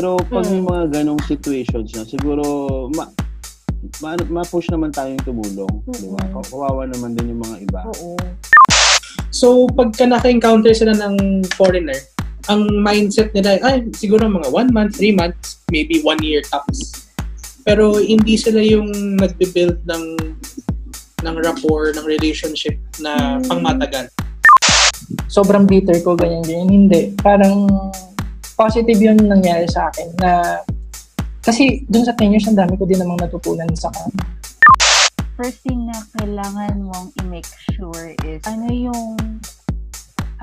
Pero pag may mga ganong situations na, siguro, ma, ma, ma-push naman tayong tumulong. Di ba? Kawawa naman din yung mga iba. Oo. So, pagka naka-encounter sila ng foreigner, ang mindset nila, ay, siguro mga one month, three months, maybe one year tops. Pero hindi sila yung nagbe-build ng ng rapport, ng relationship na Hmm. pangmatagal. sobrang bitter ko, ganyan, ganyan. Hindi. Parang positive yun nangyari sa akin na kasi dun sa 10 years, ang dami ko din namang natutunan sa kanya. first thing na kailangan mong i-make sure is ano yung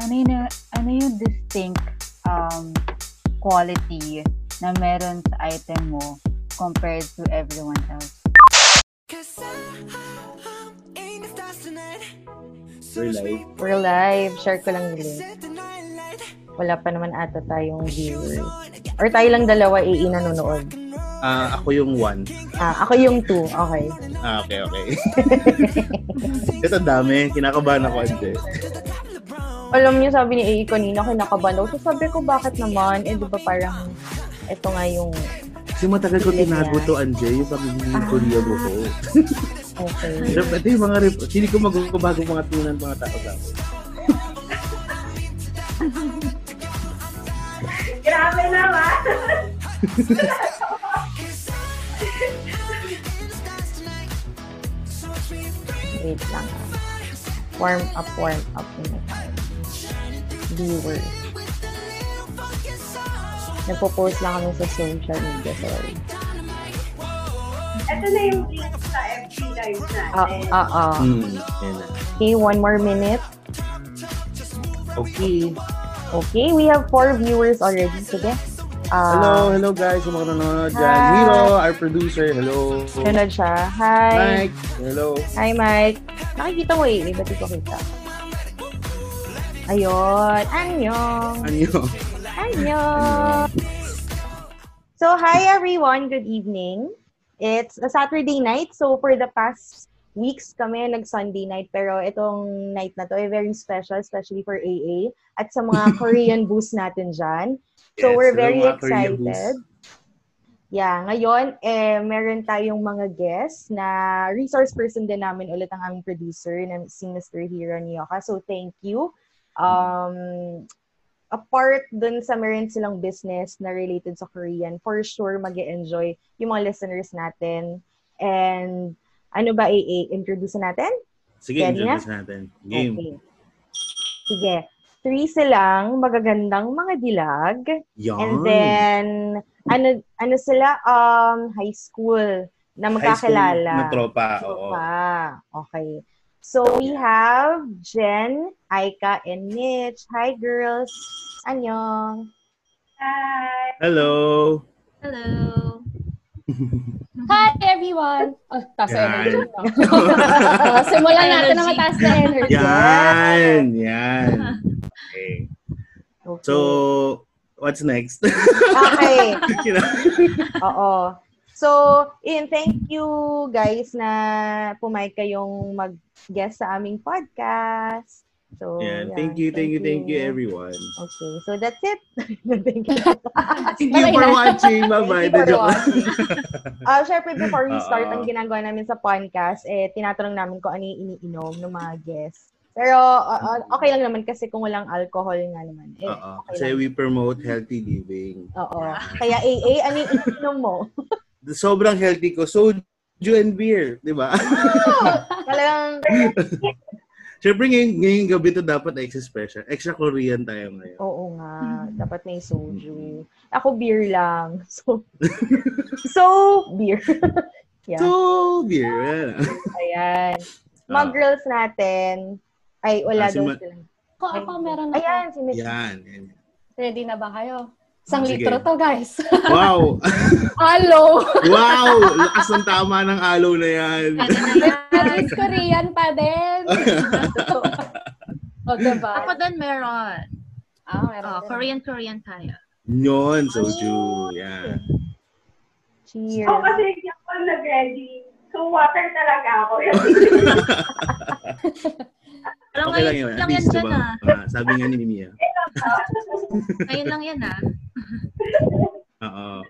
ano yung ano yung distinct um, quality na meron sa item mo compared to everyone else. We're live. We're live. Share ko lang link. Wala pa naman ata tayong viewers. Or tayo lang dalawa, AA nanonood. Ah, ako yung one. Ah, ako yung two. Okay. Ah, okay, okay. Ito dami. Kinakabahan ako, Ante. Alam niyo, sabi ni AA kanina, kinakabahan daw. So sabi ko, bakit naman? Eh, di ba parang, ito nga yung, Kasi matagal ko tinago to, Anje, yung pagiging Korea mo ko. okay. Pero ito yung mga, rep- hindi ko magbabago mga tunan mga tao sa Grabe naman. Wait lang ah. Warm up, warm up muna tayo. Viewers. Nagpo-post lang kami sa social media. Sorry. Ito na yung link sa FB Live Ah, natin. ah, ah. Hmm, na. Okay, one more minute. Okay. Okay, we have four viewers already. Sige. Ah, Hello, hello guys, mga nanonood dyan. Hi. Miro, our producer, hello. Sunod siya. Hi. Mike, hello. Hi, Mike. Nakikita mo eh. Ba't ko kita? Ayun. Annyeong. Ano yun? Annyeong. So, hi everyone. Good evening. It's a Saturday night. So, for the past weeks kami nag-Sunday night. Pero itong night na to ay very special, especially for AA at sa mga Korean booths natin dyan. So, Yes, we're very excited. Yeah, ngayon, eh, meron tayong mga guests na resource person din namin ulit ang aming producer na si Mr. Hira Nioka. So, thank you. Um, apart dun sa meron silang business na related sa Korean, for sure mag enjoy yung mga listeners natin. And ano ba, AA, introduce natin? Sige, Ready na? introduce natin. Game. Okay. Sige. Three silang magagandang mga dilag. Yan. And then, ano ano sila? Um, high school na magkakilala. High school na tropa. Oo. Tropa. Okay. So, we have Jen, Aika, and Mitch. Hi, girls. Annyeong. Hi. Hello. Hello. Hi, everyone! Oh, taas na energy. no? Simulan natin na mataas na energy. Yan. Yan. Okay. Okay. So, what's next? okay. Oo. So, in thank you guys na pumayag kayong mag-guest sa aming podcast. So, Yan. yan. Thank you, thank you, thank you, everyone. Okay, so that's it. thank you. Thank you for watching. Bye-bye. Thank you for watching. Ah, syempre before we start ang ginagawa namin sa podcast, eh tinatanong namin kung ano yung iniinom ng mga guests. Pero ah, okay lang naman kasi kung walang alcohol nga naman. Eh, Oo. okay Kasi lang. we promote healthy living. Oo. Kaya AA, ano yung iniinom mo? Sobrang healthy ko. Soju and beer. Di ba? Talagang, Siyempre, ngayong, ngayong gabi to dapat extra special. Extra Korean tayo ngayon. oo nga, dapat may soju. Ako beer lang. So, so beer. yeah. So, beer. Yan. Ayan. Mga Ah. girls natin, ay wala Ah, si daw Ma- sila. Ako, ako, meron ako. Ayan, si Miss. Yan. Ready na ba kayo? Isang Sige. litro to, guys. Wow! Hello! wow! Lakas ng tama ng aloe na yan. Least Korean pa din. o, diba? Ako din meron. Ah, meron Oh, din. Korean Korean tayo. Yun, soju. Yan. Cheers. Ako kasi hindi ako nag-ready. So, water talaga ako. Alam Okay lang yun. Lang yan dyan diba? Ah, sabi nga ni Mia. Ngayon lang yan ah. Oo.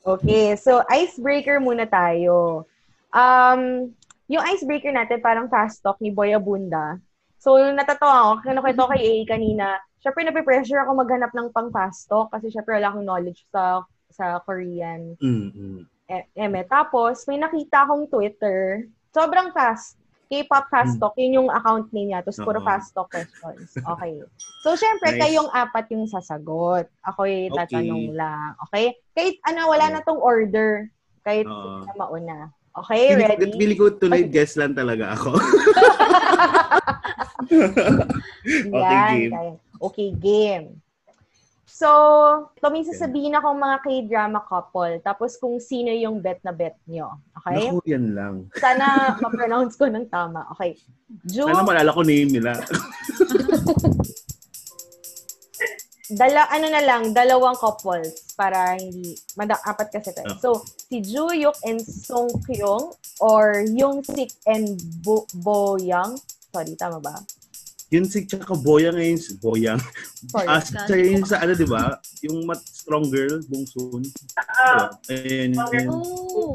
Okay, so icebreaker muna tayo. Um, yung icebreaker natin parang fast talk ni Boy Abunda. So, natatawa ako, kinukwento ko kay AA kanina, syempre nape-pressure ako maghanap ng pang fast talk kasi syempre wala akong knowledge sa sa Korean Mm-mm. e- eme. Tapos, may nakita akong Twitter, sobrang fast. K-pop fast talk, yun yung account name niya. Tapos, puro fast talk questions. Okay. So, syempre, Nice. kayong apat yung sasagot. Ako yung Okay. tatanong lang. Okay? Kahit, ano, wala na tong order. Kahit Oo. na mauna. Okay, Pili, ready? pili ko tuloy guess lang talaga ako. okay, game. Okay, game. So, ito may sasabihin akong mga K-drama couple. Tapos kung sino yung bet na bet nyo. Okay? Naku, yan lang. Sana ma-pronounce ko ng tama. Okay. Ju, Sana malala ko name nila. dala, ano na lang, dalawang couples para hindi, mada, apat kasi tayo. Ah. So, si Ju Yuk and Song Kyung or Yung Sik and Bo, Bo Young. Sorry, tama ba? Yun si tsaka Boyang ngayon. si Boyang. Ah, siya yun sa ano, di ba? Yung mat strong girl, Bongsun. Ah, Ayun, yun. Oh.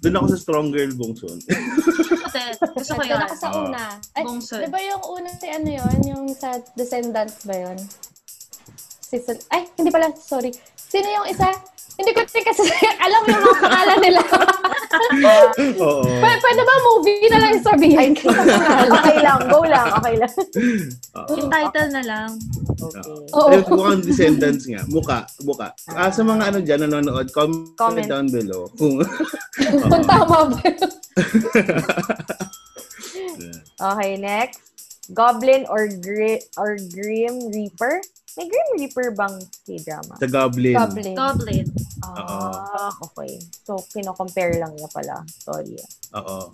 Doon ako sa strong girl, Bongsun. Gusto ko Doon yun. ako sa Oo. una. Ay, Bongsun. di ba yung una si ano yun? Yung sa Descendants ba yun? Si Sol- Ay, hindi pala. Sorry. Sino yung isa? Hindi ko kasi alam yung mga pangalan nila. Oo. Pwede, pwede ba movie na lang sabihin? okay lang, go lang, okay lang. Yung title na lang. Okay. Oo. Ayun, mukhang descendants nga. Muka, muka. Ah, sa mga ano dyan, nanonood, comment, Comment. down below. Kung, Kung tama ba? Okay, next. Goblin or gri or Grim Reaper? May Grim Reaper bang K-drama? sa Goblin. Goblin. Goblin. Ah, okay. So, kino-compare lang niya pala. Sorry. Oo.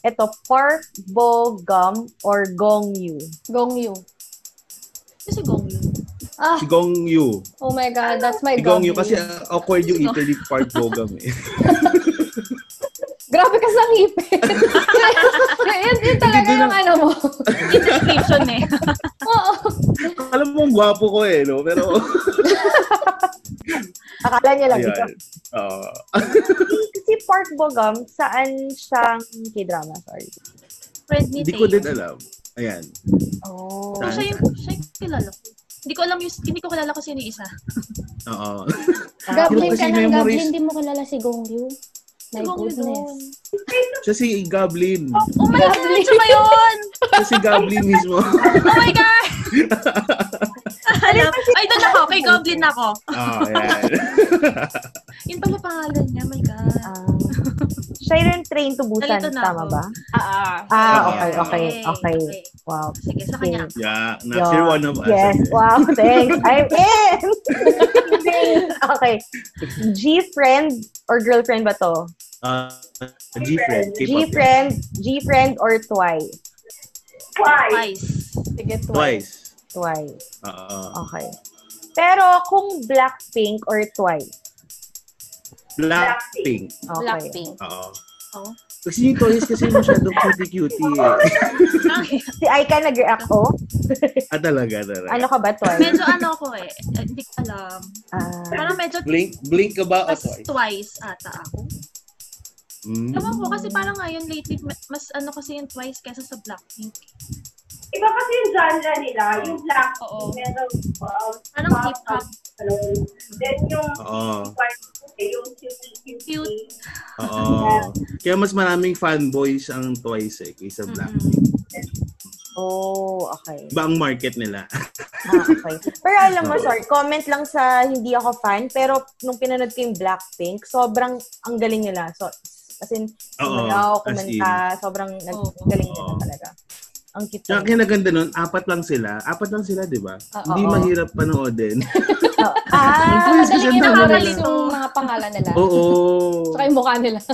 Ito, Park Bo Gum or Gong Yu? Gong Yu. Kasi Gong yun. Ah, Si Gong Yu. oh my God, that's my Si Gong Yu Gong kasi Yu. uh, awkward yung Italy part bogam eh. Grabe ka sa ngipin. yun, yun talaga yung ano mo. Yung description eh. Oo. Alam mo, ang gwapo ko eh, no? Pero, Akala niya lang ito. ayan. Oo. Si Park Bo Gum, saan siyang K-drama? Sorry. Friend ni Hindi ko din alam. Ayan. Oh. Oh, siya yung, siya yung kilala ko. Hindi ko alam yung, hindi ko kilala ko sino yung isa. Oo. Goblin Kasi ka ng Goblin, hindi mo kilala si Gong Yu. My goodness. Siya si Goblin. Oh my God! Goblin. Siya ba yun? Siya si Goblin mismo. Oh my God! Alam, ay, doon ako. Kay Goblin ako. Oo, ayan. Yun pala pangalan niya. Oh my God. Ah. siya yung Train to Busan, tama ako. ba? Ah, ah. Ah, Ah, okay, okay, okay. okay. Wow. Sige, sa kanya. Yeah, Yeah. not sure one of us. Yes, wow, thanks. I'm in! okay. G-friend or girlfriend ba to? Uh, G-Friend. K-pop. G-friend, G-friend or twice? Why? Twice. Sige, twice. Twice. Twice. Oo. Okay. Pero kung Blackpink or twice? Blackpink. Okay. Blackpink. Oo. Oh. Kasi yung Twice kasi masyadong cutie-cutie eh. Si Aika nag-react, oh? Ah, talaga, talaga. Ano ka ba, twice? Medyo ano ko eh. eh, Hindi ko alam. Ah, Parang medyo Blink, blink ka ba o Twice? twice ata ako. Mm. Ewan ko kasi parang ngayon lately mas ano kasi yung twice kesa sa Blackpink. Iba kasi yung genre nila. Yung black, Oo. meron, um, Parang pop, hip-hop. ano, Then yung Oo. eh, yung cutie. Cute. Oo. Kaya mas maraming fanboys ang Twice eh, kaysa Blackpink. oh, okay. Iba ang market nila. Ah, okay. Pero alam mo, sorry, comment lang sa hindi ako fan, pero nung pinanood ko yung Blackpink, sobrang ang galing nila. So, as in, sumayaw, kumanta, sobrang nag- Oo. galing nila talaga. Ang cute. Tsaka kinaganda nun, apat lang sila. Apat lang sila, di ba? Oo. Hindi mahirap panoodin. Ah, kasi Madaling nila. yung mga pangalan nila. Oo. Saka yung mukha nila.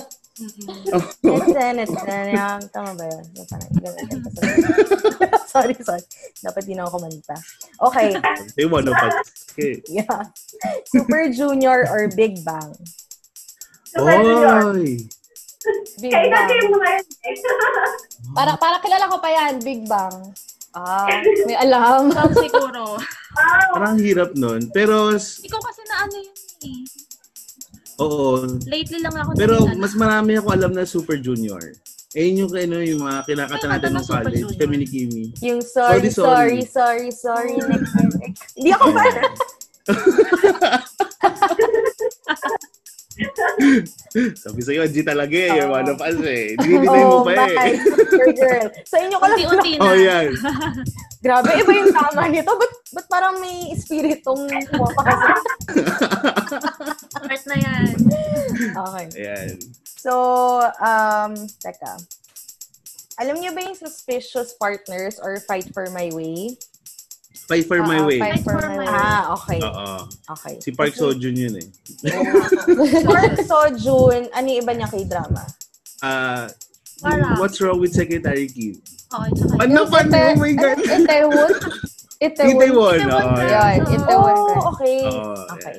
Netanetanyang. Tama ba yun? Yung sorry, sorry. Dapat di na ako kumanta. Okay. They wanna pat. Okay. Yeah. Super Junior or Big Bang? Super Junior. Big Kaya Bang. yung mga. Para, para kilala ko pa yan, Big Bang. Ah, may alam. Ikaw siguro. Parang hirap nun. Pero, s- Ikaw kasi na ano yun eh. oo. Lately lang ako Pero naging ano. mas marami ako alam na Super Junior. Eh, yun yung, ano, yung mga kinakanta Ay, natin kanta ng Super college. Junior. Kami ni Kimi. Yung sorry, Sorry, sorry, sorry. sorry, sorry, next, next. Hindi ako pa. Sabi sa'yo, G talaga eh. One of us eh. Dinidinay mo Oh, pa eh. girl. Sa inyo ko lang Unti-unti na. Oh, yan. Grabe, iba yung tama nito. Ba't, ba't parang may espiritong pumapakasa? Part na yan. Okay. Ayan. So, um, teka. Alam niyo ba yung suspicious partners or fight for my way? Fight for my way. Fight for, my way. Ah, okay. Oo. Okay. Si Park Seo-joon yun eh. Park Seo-joon, ano yung iba niya kay drama? Ah, Para. what's wrong with Secretary Kim? Okay, tsaka Ano pa? Oh my God. Itaewon? Itaewon. Itaewon. Itaewon oo. Yan, Itaewon. Oh, okay. Oo, Okay.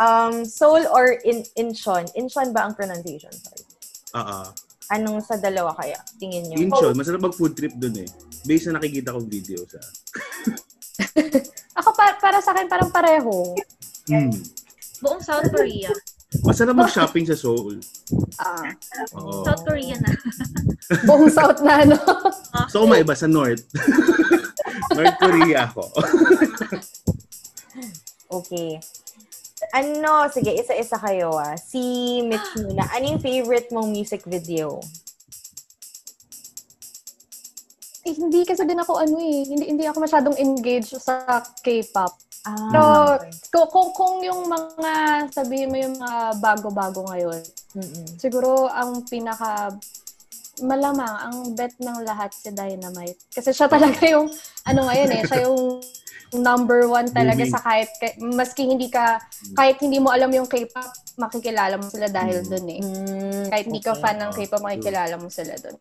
Um, Seoul or in Incheon? Incheon ba ang pronunciation? Sorry. Oo. Anong sa dalawa kaya? Tingin niyo? Incheon, masarap mag food trip dun eh. Based na nakikita kong video sa... Ako, pa- para sa akin, parang pareho. Hmm. Buong South Korea. Masarap mag-shopping sa Seoul. Ah, Oo. South Korea na. buong South na, no? So, kung maiba sa North. North Korea ako. Okay. Ano, sige, isa-isa kayo ah. Si Mitch muna. Ano yung favorite mong music video? Eh, hindi kasi din ako ano eh. Hindi, hindi ako masyadong engaged sa K-pop. Ah, Pero okay. kung, kung, kung yung mga, sabihin mo yung mga bago-bago ngayon, Mm-mm. siguro ang pinaka malamang ang bet ng lahat si Dynamite. Kasi siya talaga yung ano ngayon eh, siya yung number one talaga sa kahit kahit- maski hindi ka kahit hindi mo alam yung K-pop, makikilala mo sila dahil Mm. dun eh. Mm, Kahit hindi ka okay. fan ng K-pop, makikilala mo sila dun.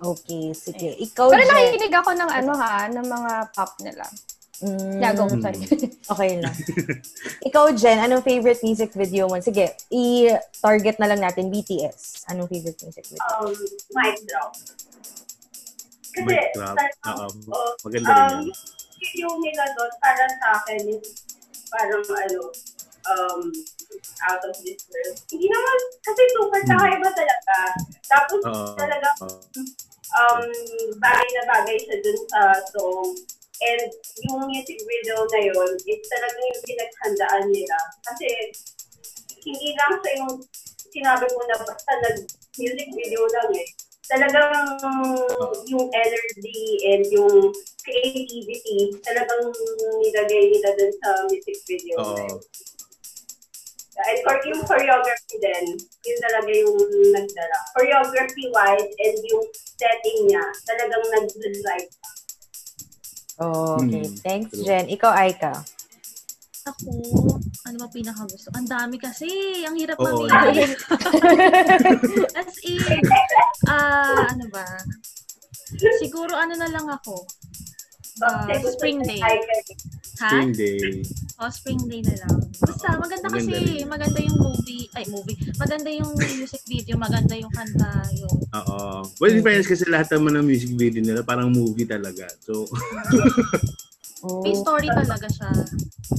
Okay, sige. Ikaw, Pero nakikinig ako ng ano ha, ng mga pop nila. Mm, Yago, Mm. sorry. Okay lang. Ikaw, Jen, anong favorite music video mo? Sige, i-target na lang natin BTS. Anong favorite music video? Um, mic drop. Kasi, Mic drop. Oo. oh, Maganda rin um, yan. yung nila doon, para sa akin, is parang ano, um, out of this world. Hindi naman, kasi super Hmm. kakaiba talaga. Tapos, Oo. talaga, Oo. Um, bagay na bagay siya dun sa song. And yung music video na yun, is talagang yung pinaghandaan nila. Kasi, hindi lang siya yung sinabi mo na basta nag-music video lang eh. Talagang yung energy and yung creativity, talagang nilagay nila dun sa music video. yun. And for yung choreography din, yun talaga yung nagdala. Choreography-wise and yung setting niya, talagang nag-decide. Oh, okay. Hmm, Thanks. Jen. Ikaw, Aika. Ako, ano ba pinakagusto? Ang dami kasi. Ang hirap Oo. mamili. As in, ah, ano ba? Siguro ano na lang ako. Bakit? spring day. Ha? Spring Day. O, spring day na lang. Basta, maganda maganda kasi. rin. Maganda yung movie. Ay, movie. Maganda yung music video. Maganda yung kanta. Yung Oo. Well, in fairness kasi lahat naman ng music video nila parang movie talaga. So, Oh. may story talaga siya.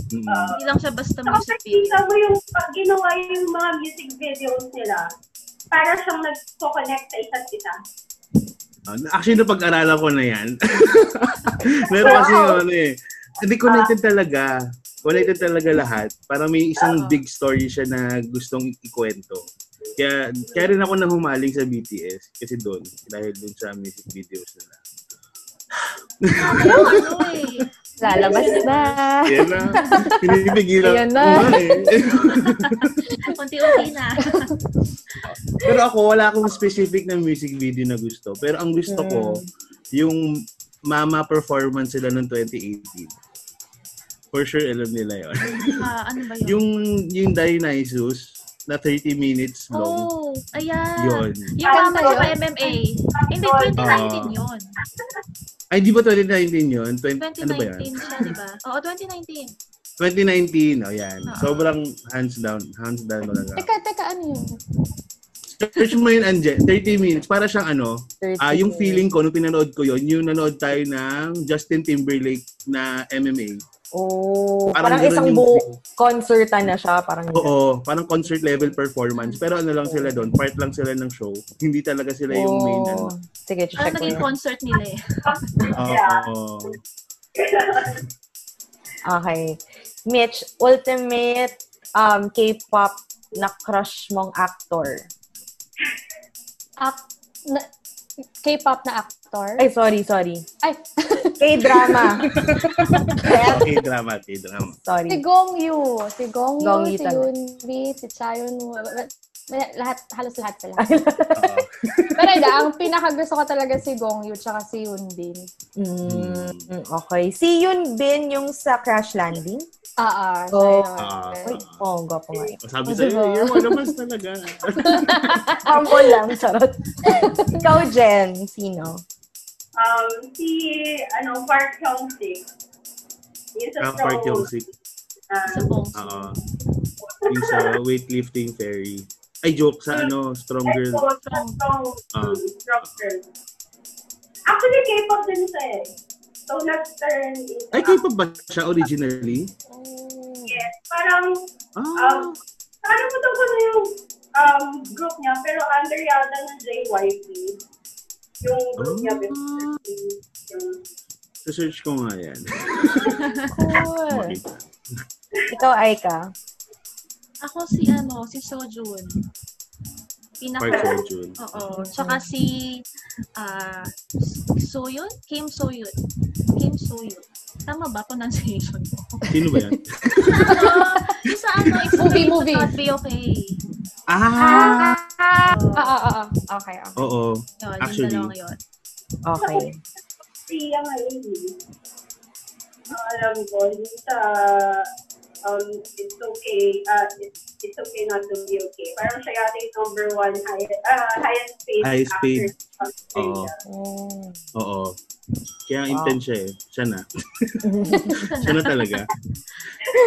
mm. Hindi lang siya basta Tapos music video. nakikita mo yung pag ginawa yung mga music videos nila, para siyang nagko-connect sa isa't isa. Ah, actually, napag-aralan ko na yan. Meron kasi yung ano eh. Hindi connected talaga. Connected talaga lahat. Para may isang big story siya na gustong ikwento. Kaya, kaya rin ako na humaling sa BTS. Kasi doon. Dahil doon sa music videos nila. ano eh. Lalabas na. Yan na. Pinipigilan Yan na. eh. Unti-unti na. Pero ako, wala akong specific na music video na gusto. Pero ang gusto ko, yung mama performance sila noong 2018. For sure, alam nila yon. Ah, ano ba yun? yung yung Dionysus na 30 minutes long. Oh, ayan. Yun. Yung Kanta mama ko yun? pa MMA. Hindi, 2019 Ah. yun. Ay, di ba 2019 yun? 20, ano ba yan? 2019 siya, di ba? Oo, 2019. 2019. Oh, yan. Ah. Sobrang hands down. Hands down talaga. Teka, teka, ano yun? Search mo yun, Anje. 30 minutes. Para siyang ano, 30 ah yung feeling ko nung pinanood ko yun, yung nanood tayo ng Justin Timberlake na MMA. Oh, Parang parang, isang buo feel. concertan na siya. Parang Oo, parang concert level performance. Pero ano lang sila doon, part lang sila ng show. Hindi talaga sila yung main ano. Oh. Sige, Ano check ko naging concert nila eh. Oo. Okay. Mitch, ultimate um, K-pop na crush mong actor. Ak- na- K-pop na actor. Ay, sorry, sorry. Ay, K-drama. Okay, drama, okay, drama. si sorry. Gong Yu. Si Gong Yu, Gong Yu si talaga. Yunbi, si Chayon Woo. Lahat, halos lahat sila. Oo. Pero hindi, ang pinakagusto ko talaga si Gong Yu tsaka si Yunbin. Mm, okay. Si Yun Bin yung sa Crash Landing. Ah, ah. siya Oh. Ah. Ay, oh, gwapo nga. Sabi Oh, sa'yo, diba? yung malabas talaga. Humble lang, charot. Ikaw, Jen, sino? Um, si, ano, Park Hyung-sik. Yung sa Ah, Park Hyung-sik. Ah, Sa Bongsu. Oo. Yung sa weightlifting fairy. Ay, joke sa ano, strong girl. Strong, strong, Ah. strong girl. Actually, K-pop din siya eh. So, nag-turn into... Ay, K-pop ba siya originally? Yes. Parang, Ah, um, nakalimutan ko na yung um, group niya, pero under yata ng JYP. Yung group niya, Ah. yung search ko nga yan. Cool. Ikaw, Aika. Ako si ano, si Sojun. Pinaka Park Seo-joon. Oo. Tsaka si ah Soyun? Kim Soyun. Kim Soyun. Tama ba pronunciation ko? Sino ba yan? Ah, yung sa ano, it's Movie, movie. not be okay. Ah! Ah, ah, ah, ah. Okay, okay. Oo. Yun, Actually. yung dalawang yun. Okay. Priya ngayon eh. Ang alam ko, yung sa um, it's okay, uh, it's, it's okay not to be okay. Parang siya yata yung number one high, uh, highest paid Highest paid. actor sa Oo. Australia. Oo. Kaya Wow. intense siya eh. Siya na. siya na talaga.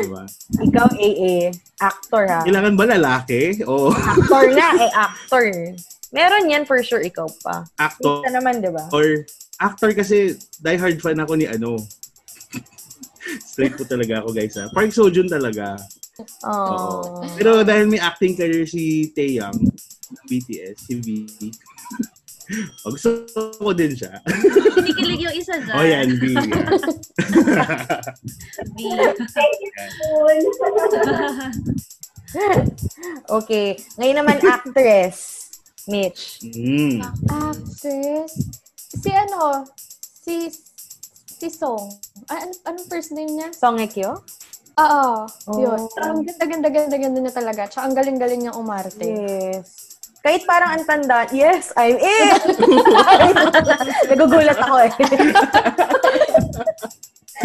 Diba? Ikaw, AA. Actor, ha? Kailangan ba lalaki? Oo. Actor nga, eh, actor. Meron yan for sure, ikaw pa. Actor. Isa naman, di ba? Or actor kasi die hard fan ako ni ano. Straight po talaga ako guys ha. Park Seo-joon talaga. Oh. Pero dahil may acting career si Taeyang ng BTS, si V. oh, gusto ko din siya. Kinikilig yung isa dyan. oh yan. B. You, Poon. Okay. Ngayon naman, actress. Mitch. mm. Actress. Si ano? Si si Song. Ano, anong first name niya? Song Hye Kyo? Oo. Oh. Yun. Ang ganda, ganda, ganda, ganda niya talaga. Tsaka ang galing-galing niyang umarte. Yes. Kahit parang ang tanda, yes, I'm in! Nagugulat ako eh.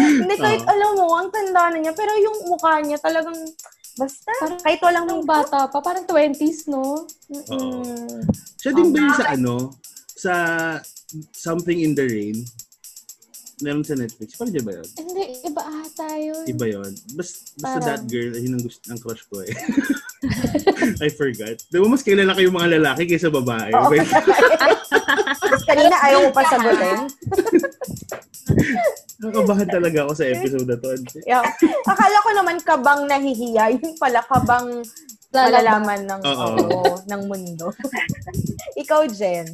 Hindi, kahit Oo. alam mo, ang tanda na niya, pero yung mukha niya talagang, basta, kahit walang Ang makeup. bata pa, parang 20s, no? Mm. Siya din ba yun sa ano? Sa Something in the Rain? Meron sa Netflix. Paano dyan ba yun? Hindi, iba ata yun. Iba yun. Bas, basta Parang- that girl, yun ang, gusto, ang crush ko eh. I forgot. Di ba mas kilala ko yung mga lalaki kaysa babae? Oo. Wait, Tapos kanina ayaw mo pa sagutin. Nakabahan talaga ako sa episode na to. Yeah. Akala ko naman kabang nahihiya, yun pala kabang malalaman ng, Oo. oo, ng mundo. Ikaw, Jen.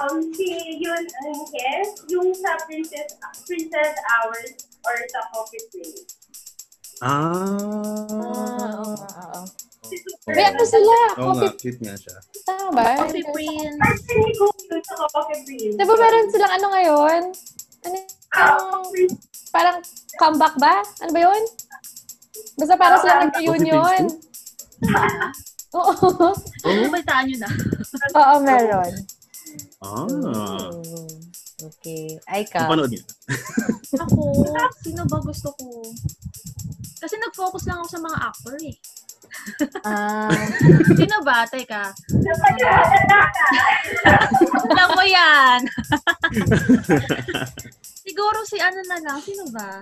Um, si yun, ano yes, yung sa Princess, Princess Hours or sa Coffee Prince. Ah, Ah. oo, oo. Si Super Kaya ano sila? Oo nga, Coffee, cute nga siya. tama ba? Coffee Prince. Actually, kung yun sa Coffee Prince. Di ba meron silang ano ngayon? Ano Ah, yung parang comeback ba? Ano ba yun? Basta para Ah, sila ah, nag-reunion. Oo. Oh, balitaan nyo na. Oo, meron. Ah. Mm. Okay. Ay ka. Napanood niya. Ako, sino ba gusto ko? Kasi nag-focus lang ako sa mga actor eh. Ah, Sino ba? Teka. Alam mo yan. Siguro si ano na lang. Sino ba?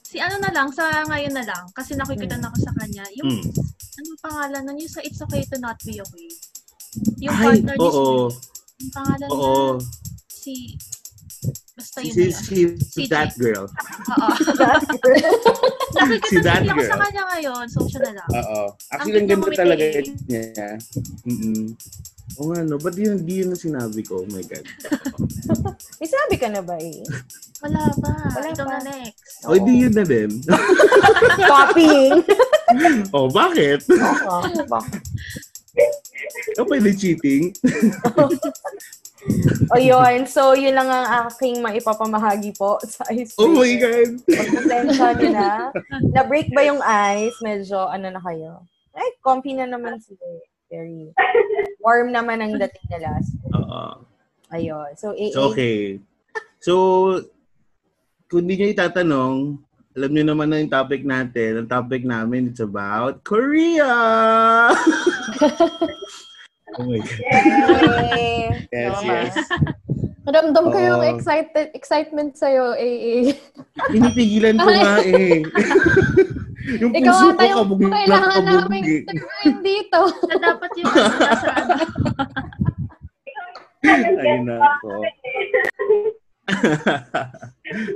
Si ano na lang, sa ngayon na lang. Kasi nakikita na ako sa kanya. Yung, Mm. ano pangalan nun? Yung sa It's Okay to Not Be Okay. Yung Ay, partner ni oo. Sweet. Yung pangalan Oo. niya, si... Basta Si, yun si, na yun. si, that girl. Oo. Nakikita Si that girl. sa kanya ngayon, so siya na lang. Oo. Actually, Ang ganda talaga niya. Mm-mm. Oo nga, no? Ba't yun, di yun ang sinabi ko? Oh my God. May sinabi ka na ba eh? Wala pa. Wala Ikaw pa. na next. O, di yun na din. Copying. oh, bakit? Oo, bakit? O, pwede cheating? O yun, so yun lang ang aking maipapamahagi po sa ice Oh my God! Pasensya nyo na. Na-break ba yung ice? Medyo ano na kayo? Ay, comfy na naman sila. eh. Very warm naman ang dating nila. Oo. Ayun. So, AA. So, okay. So, kung di nyo itatanong, alam nyo naman na yung topic natin. Ang topic namin, it's about Korea! oh my God. Yay! Yes, Tama. yes. Ramdam ko yung Oo. excited, excitement sa'yo, AA. Pinipigilan ko nga eh. yung Ikaw puso ata ko yung na kailangan namin eh. turuin dito. Na dapat yung ano, nasa ano. Ayun na ako.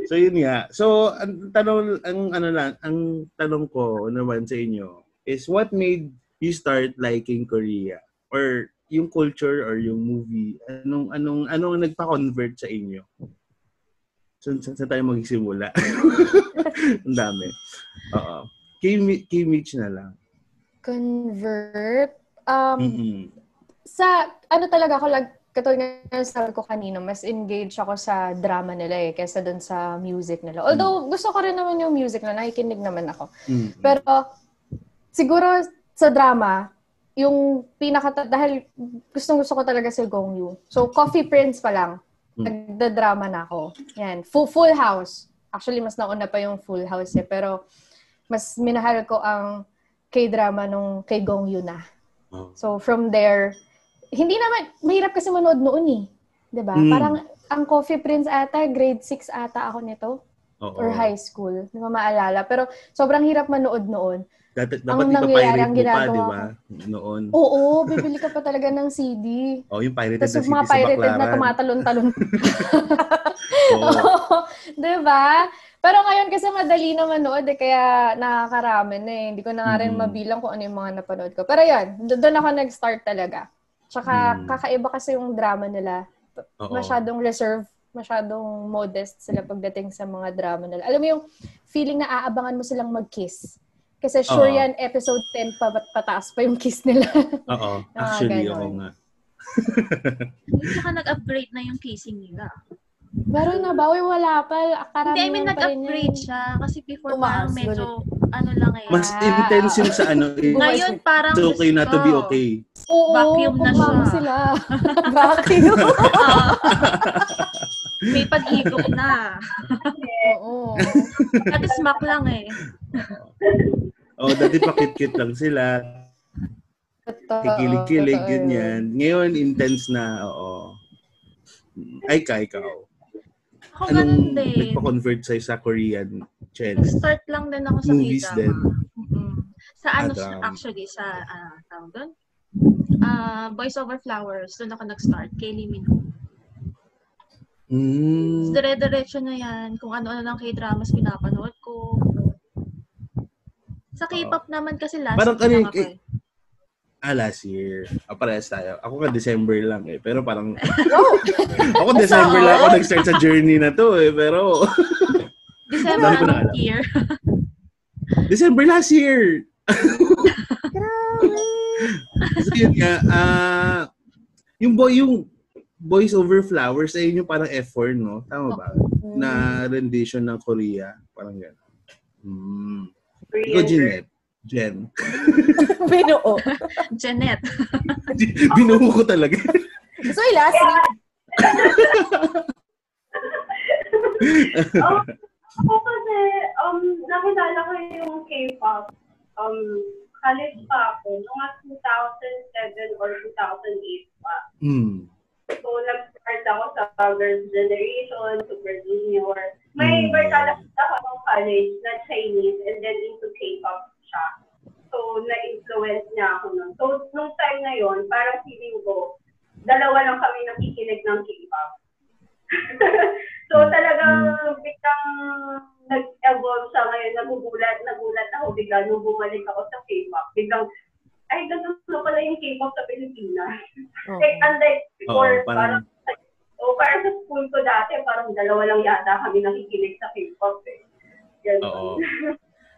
so yun nga. So ang tanong ang ano lang, ang tanong ko naman sa inyo is what made you start liking Korea or yung culture or yung movie anong anong anong nagpa-convert sa inyo? So, saan, saan tayo magsisimula? ang dami. Oo. Kay, kay Mitch na lang. Convert. Um, Mm-mm. sa, ano talaga ako, like, katulad nga ng sabi ko kanina, mas engaged ako sa drama nila eh, kesa dun sa music nila. Although, gusto ko rin naman yung music na, nakikinig naman ako. Mm. Pero, siguro sa drama, yung pinaka, dahil gustong gusto ko talaga si Gong Yu. So, Coffee Prince pa lang, Hmm. nagda-drama na ako. Yan, full, full house. Actually, mas nauna pa yung full house eh, pero mas minahal ko ang K-drama nung kay Gong Yu na. Oh. So, from there, hindi naman, mahirap kasi manood noon eh. 'Di ba? Mm. Parang, ang Coffee Prince ata, grade 6 ata ako nito. Oo. Or high school. Hindi ko maalala. Pero, sobrang hirap manood noon. Dapat, Ang dapat nangyayari, ipa-pirate ang mo pa, di ba? Noon. Oo, bibili ka pa talaga ng CD. Oh, yung pirated Tapos na city mga pirated na tumatalon-talon. Oo. Di ba? Pero ngayon kasi madali na manood eh, kaya nakakarami na eh. Hindi ko na nga rin Mm. mabilang kung ano yung mga napanood ko. Pero yun, do- doon ako nag-start talaga. Tsaka Mm. kakaiba kasi yung drama nila. Oo. Masyadong reserve, masyadong modest sila pagdating sa mga drama nila. Alam mo yung feeling na aabangan mo silang mag-kiss. Kasi sure Oo. yan, episode 10 pa pataas pa yung kiss nila. Oo. Ah, Actually, oo nga. Saka nag-upgrade na yung casing nila. Meron na ba? Uy, wala pa. Karamihan Hindi, I mean, nag-upgrade siya. Kasi before Tumaas, parang medyo, ano lang eh. Mas Ah, intense yung sa ano, eh, Ngayon parang, it's okay not to be oh, okay. Oo, Vacuum na siya. sila. Vacuum. May pag-igop na. Oo. Dati smack lang eh. Oh, dati pakit-kit lang sila. Kikilig-kilig, ganyan. Ngayon, intense na, oo. Ay, ka, ikaw. Ako ganun Anong din. nagpa-convert sa'yo sa Korean, Chen? Nag-start lang din ako sa Movies K-drama. din. Sa ano, Ah, drama. actually, sa, ah, tawag doon? Ah, Boys Over Flowers, doon ako nag-start, kay Lee Min Ho. Mm. Dire-diretso na yan, kung ano-ano ng K-dramas pinapanood ko. Sa K-pop naman kasi last Parang year ano lang ako eh. Ah, last year. Ah, parehas tayo. Ako ka December lang eh. Pero parang... ako December lang ako nag-start sa journey na to eh. Pero... December alam. year? December last year! so yun nga, ah... yung boy, yung Boys Over Flowers, ayun yung parang F4, no? Tama ba? Na rendition ng Korea. Parang gano'n. Hmm. Ikaw, Jeanette. Jen. Binuo. Janet. Binuho ko talaga. So, lastly, oh, ako kasi, um, nakilala ko yung K-pop. Um, college pa ako, mga 2007 or 2008 pa. Hmm. So, nag-start ako sa Girls' Generation, Super Junior. May Mm. barkada ako ng college na Chinese and then into K-pop siya. So, na-influence niya ako nun. So, nung time na yon parang feeling ko, dalawa lang kami nakikinig ng K-pop. so, talagang biglang nag-evolve sa ngayon, nagugulat, nagulat ako bigla nung bumalik ako sa K-pop. Biglang, ay, ganun na pala yung K-pop sa Pilipinas. Oo. like, unlike before, Oo, parang- parang, o parang sa school ko dati, parang dalawa lang yata kami nakikinig sa K-pop eh. Ganun. Oo.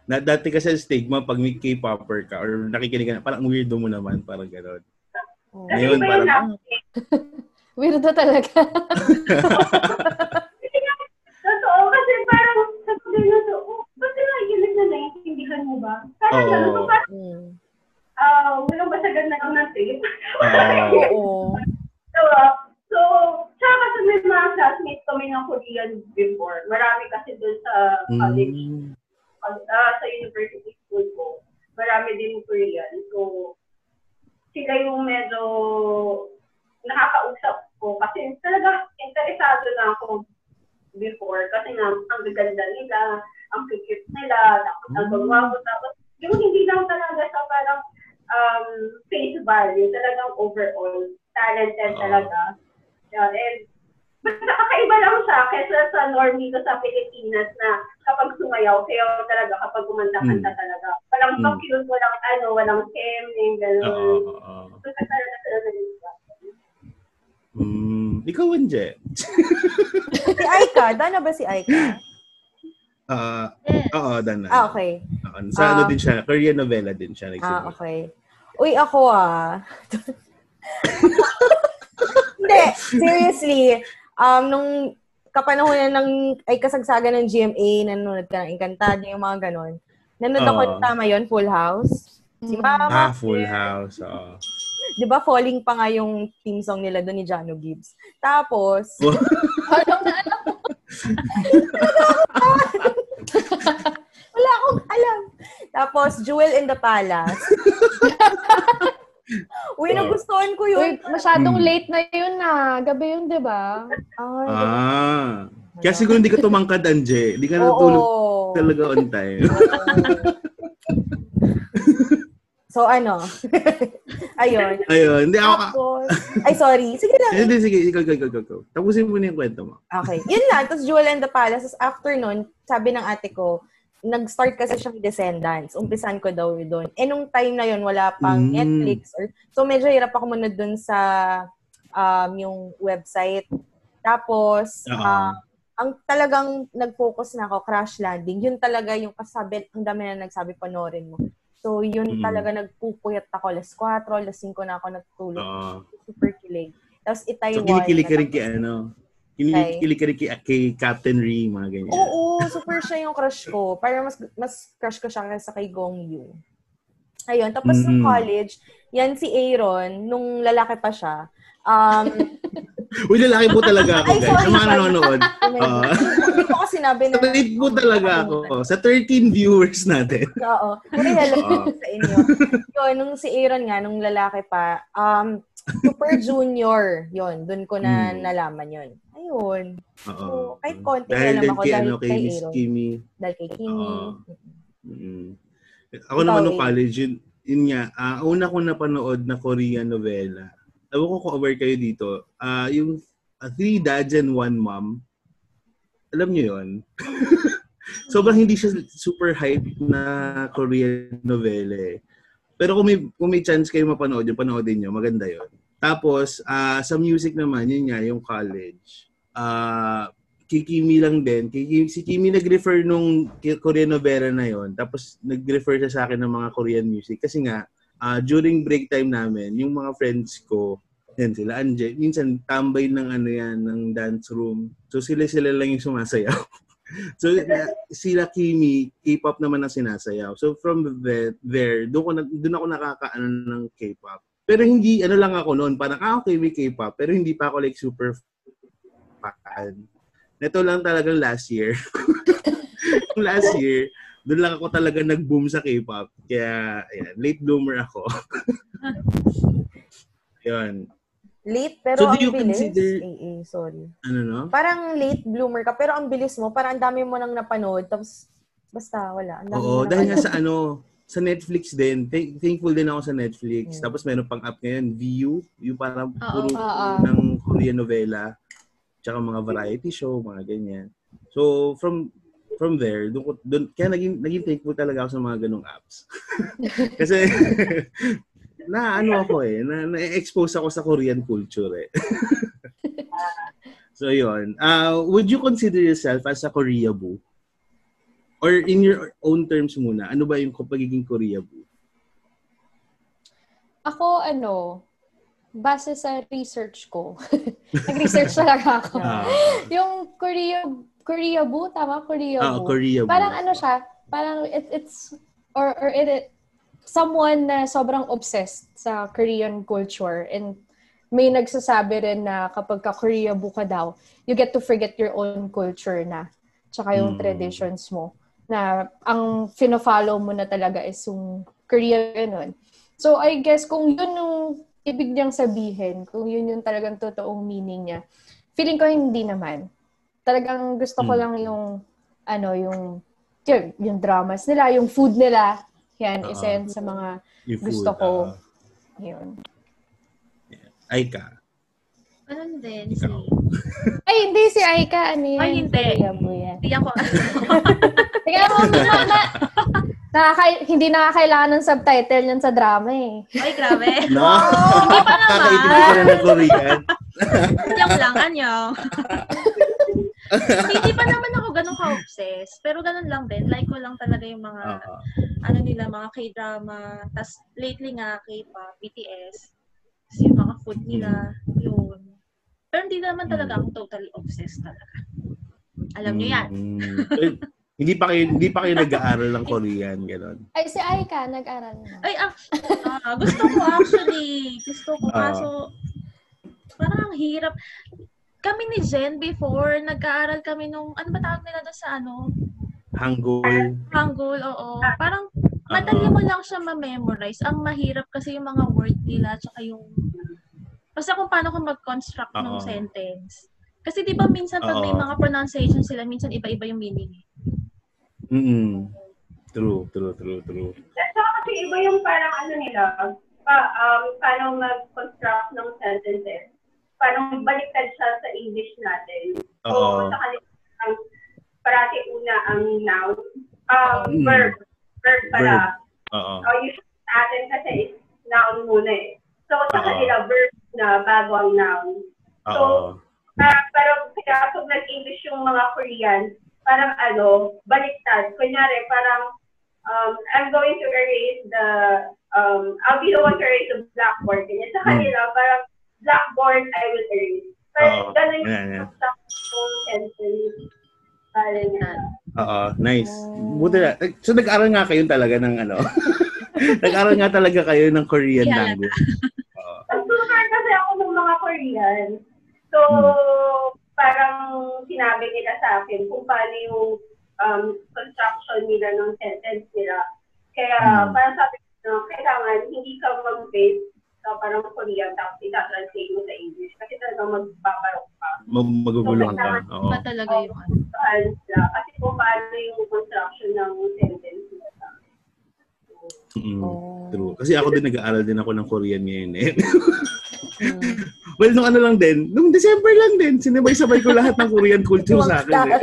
Na, dati kasi ang stigma pag may K-popper ka or nakikinig ka na, parang weirdo mo naman, parang gano'n. Oo. Kasi Ngayon, parang- nakikinig. Weirdo talaga. Totoo, kasi parang sabi na to, oh, ba't nakikinig na naiintindihan mo ba? Parang Oo. gano'n, parang, Mm. Ah, walang basagan na ng tape. Oo. Oo. Diba? So, tsaka kasi may mga classmates kami ng Korean before. Marami kasi doon sa college, Mm. ah, sa university school ko. Marami din Korean. So, sila yung medyo nakakausap ko kasi talaga interesado na ako before kasi nga ang gaganda nila, ang cute nila, tapos ang gagwapo, tapos yung hindi lang talaga sa parang um, face value, talagang overall, talented Oo. talaga. Yeah, and basta kakaiba lang siya kesa sa norm dito sa Pilipinas na kapag sumayaw, sayaw talaga kapag kumanta-kanta Mm. talaga. Walang Mm. pa-cute, walang ano, walang hem, yung Oo. gano'n. oo. So, talaga sila nalilipa. Mm. Ikaw, Anje. Si Aika, dana ba si Aika? Ah, Yes. oo, dan na. Ah, okay. Oo, Sa ano Ah. din siya, Korean novela din siya. Ah, nagsimula. okay. Uy, ako ah. Hindi, seriously. Um, nung kapanahonan ng, ay kasagsagan ng GMA, nanonood ka ng Encantado, yung mga ganon. Nanonood ako, Oo. tama yon Full House. Si Mama. Ah, Full House. Oo. Di ba, falling pa nga yung theme song nila doon ni Jano Gibbs. Tapos, Alam na alam. Wala akong alam. Tapos, Jewel in the Palace. Uy, Oh. nagustuhan ko Uy, yun. masyadong Hmm. late na yun na. Gabi yun, di ba? Ay, Ah. Kaya siguro hindi ka tumangkad, Anje. Hindi ka Oo. natulog talaga on time. So, ano? Ayun. Ayun. Hindi ako... Tapos, ay, sorry. Sige lang. Hindi, sige. Ikaw, ikaw, ikaw, ikaw. Tapusin mo na yung kwento mo. Okay. Yun lang. Tapos Jewel and the Palace. Tapos after nun, sabi ng ate ko, nag-start kasi siyang Descendants. Umpisan ko daw doon. Eh, nung time na yun, wala pang Mm. Netflix. Or, so, medyo hirap ako muna doon sa um, yung website. Tapos, Oo. ah, ang talagang nag-focus na ako, Crash Landing. Yun talaga yung kasabi, ang dami na nagsabi, panorin mo. So, yun Mm. talaga nagpupuyat ako. Alas 4, alas 5 na ako natutulog. Oo. Super kilig. Tapos, So, Itaiwan. kinikilig ka rin kay natapos. Ano? Kinikilig ka kay, kay Captain Ri, mga ganyan. Oo, super siya yung crush ko. Parang mas mas crush ko siya kaysa kay Gong Yu. Ayun, tapos nung Mm. college, yan si Aaron, nung lalaki pa siya. Um, Uy, lalaki po talaga ako, Ay, guys. Sa mga nanonood. Ah. Hindi ko kasi sinabi na. Straight po talaga ako. Sa 13 viewers natin. Oo. Uy, hello sa inyo. Yun, nung si Aaron nga, nung lalaki pa, um, Super Junior, yun, dun ko na Hmm. nalaman yun. Ayun. Oo. So, kahit konti dahil alam din ako kay, dahil ano, kay kay Miss. Kimi. Dahil kay Kimi. Oo. Mm. Ako Ikaw, naman nung college, yun, yun nga, ah, una ko napanood na Korean novela. Ewan ko kung aware kayo dito. Ah, yung ah, Three Dads and One Mom. Alam niyo yun? Sobrang hindi siya super hype na Korean novela eh. Pero kung may, kung may chance kayo mapanood yun, panoodin nyo, maganda yun. Tapos, ah, sa music naman, yun nga, yung college. Ah, kay Kimi lang din. Kimi, si Kimi nag-refer nung Korean novela na yon Tapos nag-refer siya sa akin ng mga Korean music. Kasi nga, ah, during break time namin, yung mga friends ko, yan sila, Anje, minsan tambay ng ano yan, ng dance room. So sila-sila lang yung sumasayaw. so sila Kimi, K-pop naman ang sinasayaw. So from the, there, doon ko na, doon ako nakakaano ng K-pop. Pero hindi, ano lang ako noon, parang, ah, okay, may K-pop. Pero hindi pa ako like super fan. Ito lang talagang last year. Last year, doon lang ako talaga nag-boom sa K-pop. Kaya, ayan, late bloomer ako. Yun. Late, pero So, do ang you bilis. consider- Eh, eh, sorry. Ano no? Parang late bloomer ka, pero ang bilis mo. Parang ang dami mo nang napanood. Tapos, basta, wala. Ang dami mo Oo, nang dahil nga ano. sa ano, sa Netflix din, thank- thankful din ako sa Netflix. Tapos meron pang app ngayon, Viu, yung parang puro Oo. ng Korean novela, tsaka mga variety show, mga ganyan. So, from from there, doon, ko- doon kaya naging, naging thankful talaga ako sa mga ganong apps. Kasi, na ano ako eh, na, na-expose ako sa Korean culture eh. so, yun. Uh, would you consider yourself as a Koreaboo? Or in your own terms muna, ano ba yung pagiging Koreaboo? Ako, ano, base sa research ko, nag-research talaga ako. Ah, yung Korea, Korea Boo, tama? Korea ah, Boo. Koreaboo. Parang ano siya, parang it, it's, or, or it, it, someone na sobrang obsessed sa Korean culture and may nagsasabi rin na kapag ka Korea Boo ka daw, you get to forget your own culture na. Tsaka yung Mm. traditions mo. Na ang fino-follow mo na talaga is yung Korea ganun. So I guess kung yun yung ibig niyang sabihin, kung yun yung talagang totoong meaning niya, feeling ko hindi naman. Talagang gusto ko Mm. lang yung ano, yung yun, yung dramas nila, yung food nila. Yan, Oo. isa yan sa mga gusto ko. ah. yun. ay ka. Ano din, si... Ikaw. Ay, hindi si Aika. Ano yan? Ay, hindi. Hindi ako... Tingnan mo, na, na, nakaka- hindi nakakailangan ng subtitle yan sa drama eh. Ay, grabe. No? Hindi pa naman. Kakaintindi ka na Korean. Joke lang, anyo. Hindi pa naman ako ganun ka-obsessed. Pero ganun lang din. Like ko lang talaga yung mga, Oo. ano nila, mga K-drama. Tapos lately nga, K-pop, BTS. Tapos yung mga food nila, yun. Pero hindi naman talaga ako totally obsessed talaga. Alam niyo yan. Mm. Eh, hindi pa kayo hindi pa kayo nag-aaral ng Korean gano'n. Ay, si Aika, nag-aral na. Ay, actually, ah, gusto ko actually. Gusto ko. Ah. Kaso, parang ang hirap. Kami ni Jen before, nag-aaral kami nung, ano ba tawag nila doon sa ano? Hangul. Hangul, oo. Parang, madali mo lang siya ma-memorize. Ang mahirap kasi yung mga word nila, tsaka yung, basta kung paano ko mag-construct ng sentence. Kasi di ba minsan pag may Oo. mga pronunciation sila, minsan iba-iba yung meaning. Mm. True, true, true, true. At saka kasi iba yung parang ano nila, pa, um, paano mag-construct ng sentences. Paano baliktad siya sa English natin. Oo. So, sa kanila, ang parati una ang noun. Um, Mm. verb. Verb pala. Oo. Oh, usually sa atin kasi is noun muna eh. So, sa Oo. kanila, verb na bago ang noun. Oo. Ah, pero kaya pag nag-English yung mga Korean, parang ano, baliktad. Kunyari, parang, um, I'm going to erase the, um, I'll be the one to erase the blackboard. Ganyan. Sa Hmm. kanila, parang, blackboard, I will erase. Pero Oo. ganun yung yan. yung sentence. Parang, Oo, nice. Buti na. Eh, So nag-aral nga kayo talaga ng ano? nag-aral nga talaga kayo ng Korean halata. language. Oo. Nag-tutor kasi ako ng mga Korean. So, parang sinabi nila sa akin kung paano yung um, construction nila ng sentence nila. Kaya, Hmm. parang sabi ko, kailangan hindi ka mag-base sa parang Korean tapos ita-translate mo sa English kasi talagang magbabarok ka. Mag- maguguluhan ka. Oo. Iba talaga ano. Sila. Kasi kung paano yung construction ng sentence nila. Mm, Oh. True. Kasi ako din nag-aaral din ako ng Korean ngayon eh. well, nung ano lang din, nung December lang din, sinabay-sabay ko lahat ng Korean culture sa akin. Eh.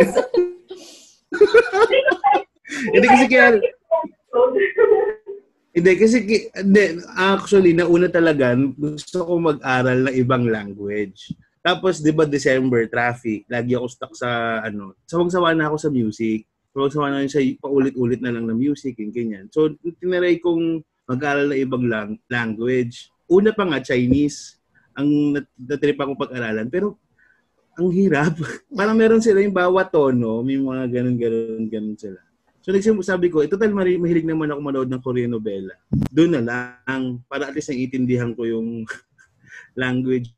Hindi kasi kaya, hindi kasi, hindi, actually, nauna talaga, gusto ko mag-aral ng ibang language. Tapos, di ba, December, traffic, lagi ako stuck sa, ano, sawang-sawa na ako sa music. Sawang-sawa na sa paulit-ulit na lang na music, yung ganyan. So, tinaray kong mag-aral ng ibang lang- language. Una pa nga, Chinese, ang nat- natripan ko pag-aralan. Pero, ang hirap. Parang meron sila yung bawat tono, may mga ganun-ganun ganun sila. So, nagsabi ko, eh, total mari- mahilig naman ako manood ng Korean novela. Doon na lang, para at least naiintindihan ko yung language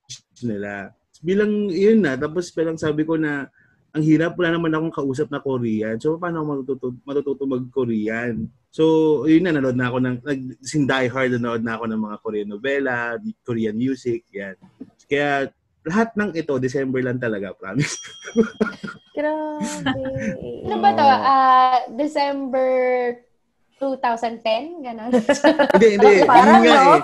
nila. Bilang yun na, tapos bilang sabi ko na ang hirap, wala naman akong kausap na Korean. So, paano ako matututo, matututo mag-Korean? So, yun na, nanood na ako ng, nag, sin Die Hard, nanood na ako ng mga Korean novela, Korean music, yan. Kaya, lahat ng ito, December lang talaga, promise. Grabe. Ano ba to? Ah, December 2010, gano'n. Hindi, hindi. Parang, Yun nga no? eh.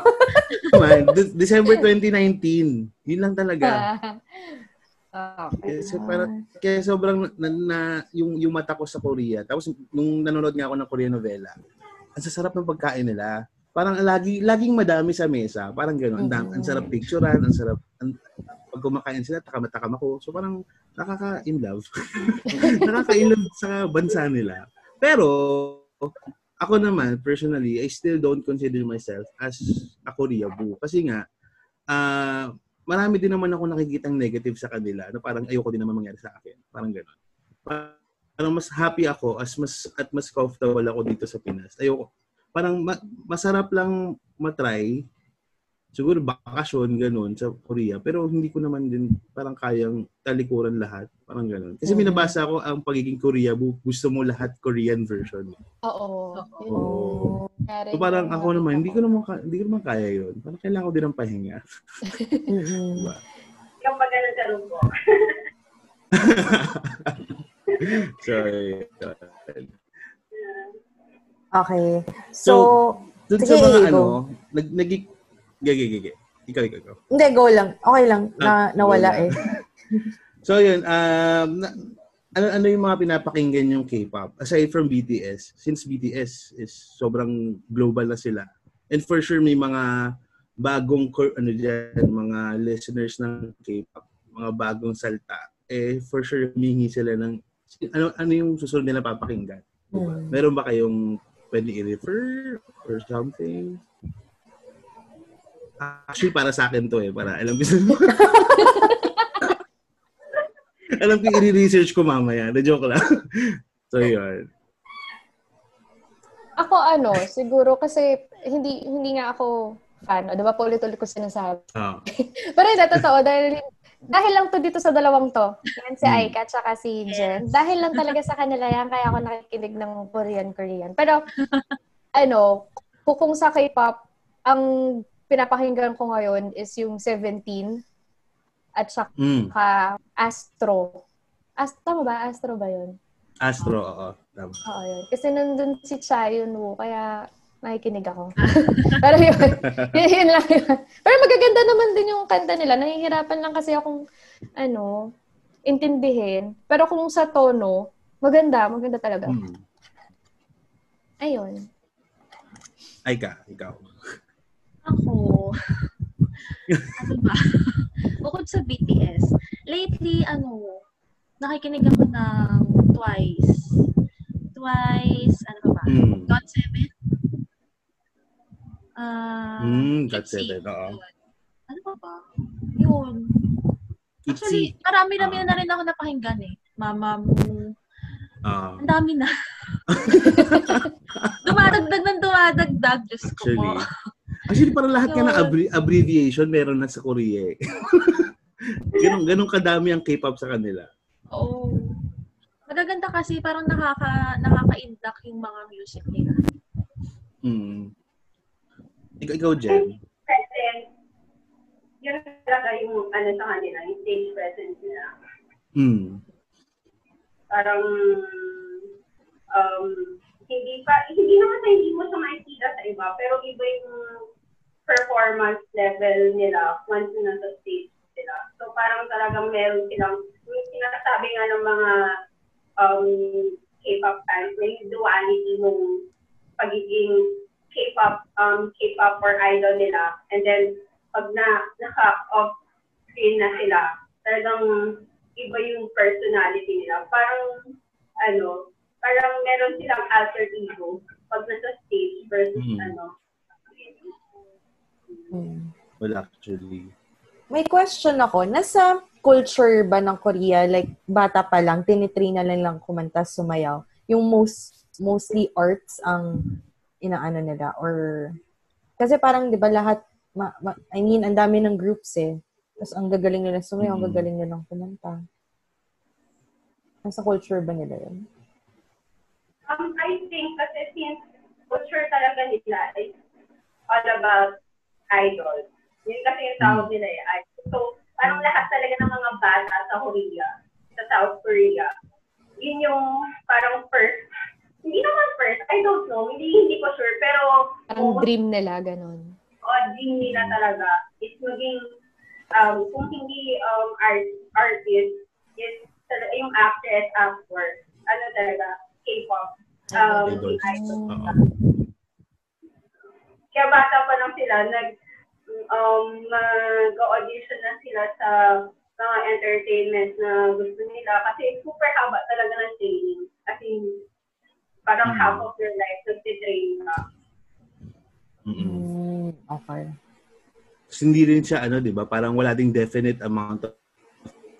Man, De- December 2019. Yun lang talaga. okay. Kasi para kaya sobrang na, na, yung yung mata ko sa Korea. Tapos nung nanonood nga ako ng Korean novela, ang sasarap ng pagkain nila. Parang lagi laging madami sa mesa. Parang gano'n. Ang, dam- ang sarap picturean, ang sarap ang, pag kumakain sila, takam-takam ako. So parang nakaka-in love. nakaka-in love sa bansa nila. Pero ako naman, personally, I still don't consider myself as a Korea boo. Kasi nga, ah marami din naman ako nakikitang negative sa kanila na parang ayoko din naman mangyari sa akin. Parang gano'n. Parang mas happy ako as mas at mas comfortable ako dito sa Pinas. Ayoko. Parang ma- masarap lang matry. Siguro bakasyon gano'n sa Korea. Pero hindi ko naman din parang kayang talikuran lahat. Parang gano'n. Kasi Mm. minabasa ko ang pagiging Korea bu- gusto mo lahat Korean version. Oo. Oo. So parang ako naman, hindi ko naman, hindi ko naman kaya yun. Parang kailangan ko din ng pahinga. Diba? Yung pag ganun ganun po. so, yun. Okay. So, So, Doon Sige, sa mga ano, nag nag Gage, gage. Ikaw, ikaw, ikaw. hindi, go lang. Okay lang. Ah, Na, nawala eh. So, yun. Um, na, ano, ano yung mga pinapakinggan yung K-pop? Aside from BTS, since BTS is sobrang global na sila. And for sure, may mga bagong, ano dyan, mga listeners ng K-pop, mga bagong salta. Eh, for sure, humingi sila ng, ano, ano yung susunod nila papakinggan? Diba? Hmm. Meron ba kayong pwede i-refer or something? Actually, para sa akin to eh. Para alam ko alam ko i-research ko mamaya. Na joke lang. so, yun. Ako ano, siguro kasi hindi hindi nga ako fan. O, diba paulit-ulit ko sinasabi. Oh. Pero hindi, totoo. Dahil, dahil lang to dito sa dalawang to. Yan si Hmm. Aika at saka si Jen. Dahil lang talaga sa kanila yan, kaya ako nakikinig ng Korean-Korean. Pero, ano, kung sa K-pop, ang pinapakinggan ko ngayon is yung 17 at saka Mm. Astro. Astro, tama ba? Astro ba yun? Astro, oo. Tama. Oo, yun. Kasi nandun si Chayon Woo, kaya nakikinig ako. Pero yun, yun, yun lang yun. Pero magaganda naman din yung kanta nila. Nahihirapan lang kasi akong, ano, intindihin. Pero kung sa tono, maganda, maganda talaga. Mm. Ayun. Ay ka, ikaw. Ako, ano ba? Bukod sa BTS, lately, ano, nakikinig ako ng Twice. Twice, ano ba ba? Mm. God Seven? Ah, Mm, God Itzy. Seven, oo. Yun. Ano ba ba? Yun. Actually, Itzy. marami na rin ako napakinggan eh. Mama mo. Ah, Ang dami na. dumadagdag ng dumadagdag. Diyos ko actually. po. Actually, parang lahat ka ng Yun. abbri- abbreviation meron na sa Korea eh. ganun, ganun kadami ang K-pop sa kanila. Oo. Magaganda kasi parang nakaka nakaka-induct yung mga music nila. Mm. Ikaw, ikaw Jen. Kasi, yun talaga yung ano sa kanila, yung stage presence nila. Mm. Parang, um, hindi pa, hindi naman sa hindi mo sa makikita sa iba, pero iba yung performance level nila once na sa stage sila. So parang talagang meron silang, yung sinasabi nga ng mga um, K-pop fans, may duality ng pagiging K-pop, um, K-pop or idol nila. And then, pag na, naka-off screen na sila, talagang iba yung personality nila. Parang, ano, parang meron silang alter ego pag nasa stage versus Mm. ano. Hmm. Well, actually. May question ako. Nasa culture ba ng Korea, like bata pa lang, tinitrain na lang lang kumanta, sumayaw? Yung most, mostly arts ang inaano nila? Or, kasi parang, di ba, lahat, ma, ma- I mean, ang dami ng groups eh. Tapos ang gagaling nila sumayaw, ang Mm. gagaling nilang kumanta. Nasa culture ba nila yun? Um, I think kasi since culture talaga nila is all about idol. Yun kasi yung tawag nila eh, idol. So, parang lahat talaga ng mga bata sa Korea, sa South Korea, yun yung parang first, hindi naman first, I don't know, hindi, hindi dream nila, ganun. o dream nila talaga is maging, um, kung hindi um, art, artist, is yung actress, actor, ano talaga, K-pop. Um, Idols. idol. Oo. Kaya bata pa lang sila, nag, um, mag-audition na sila sa mga entertainment na gusto nila kasi super haba talaga ng training. As in, parang Mm. half of your life nagtitrain ka. Mm-mm. Mm, okay. Tapos hindi rin siya, ano, di ba? Parang wala ding definite amount of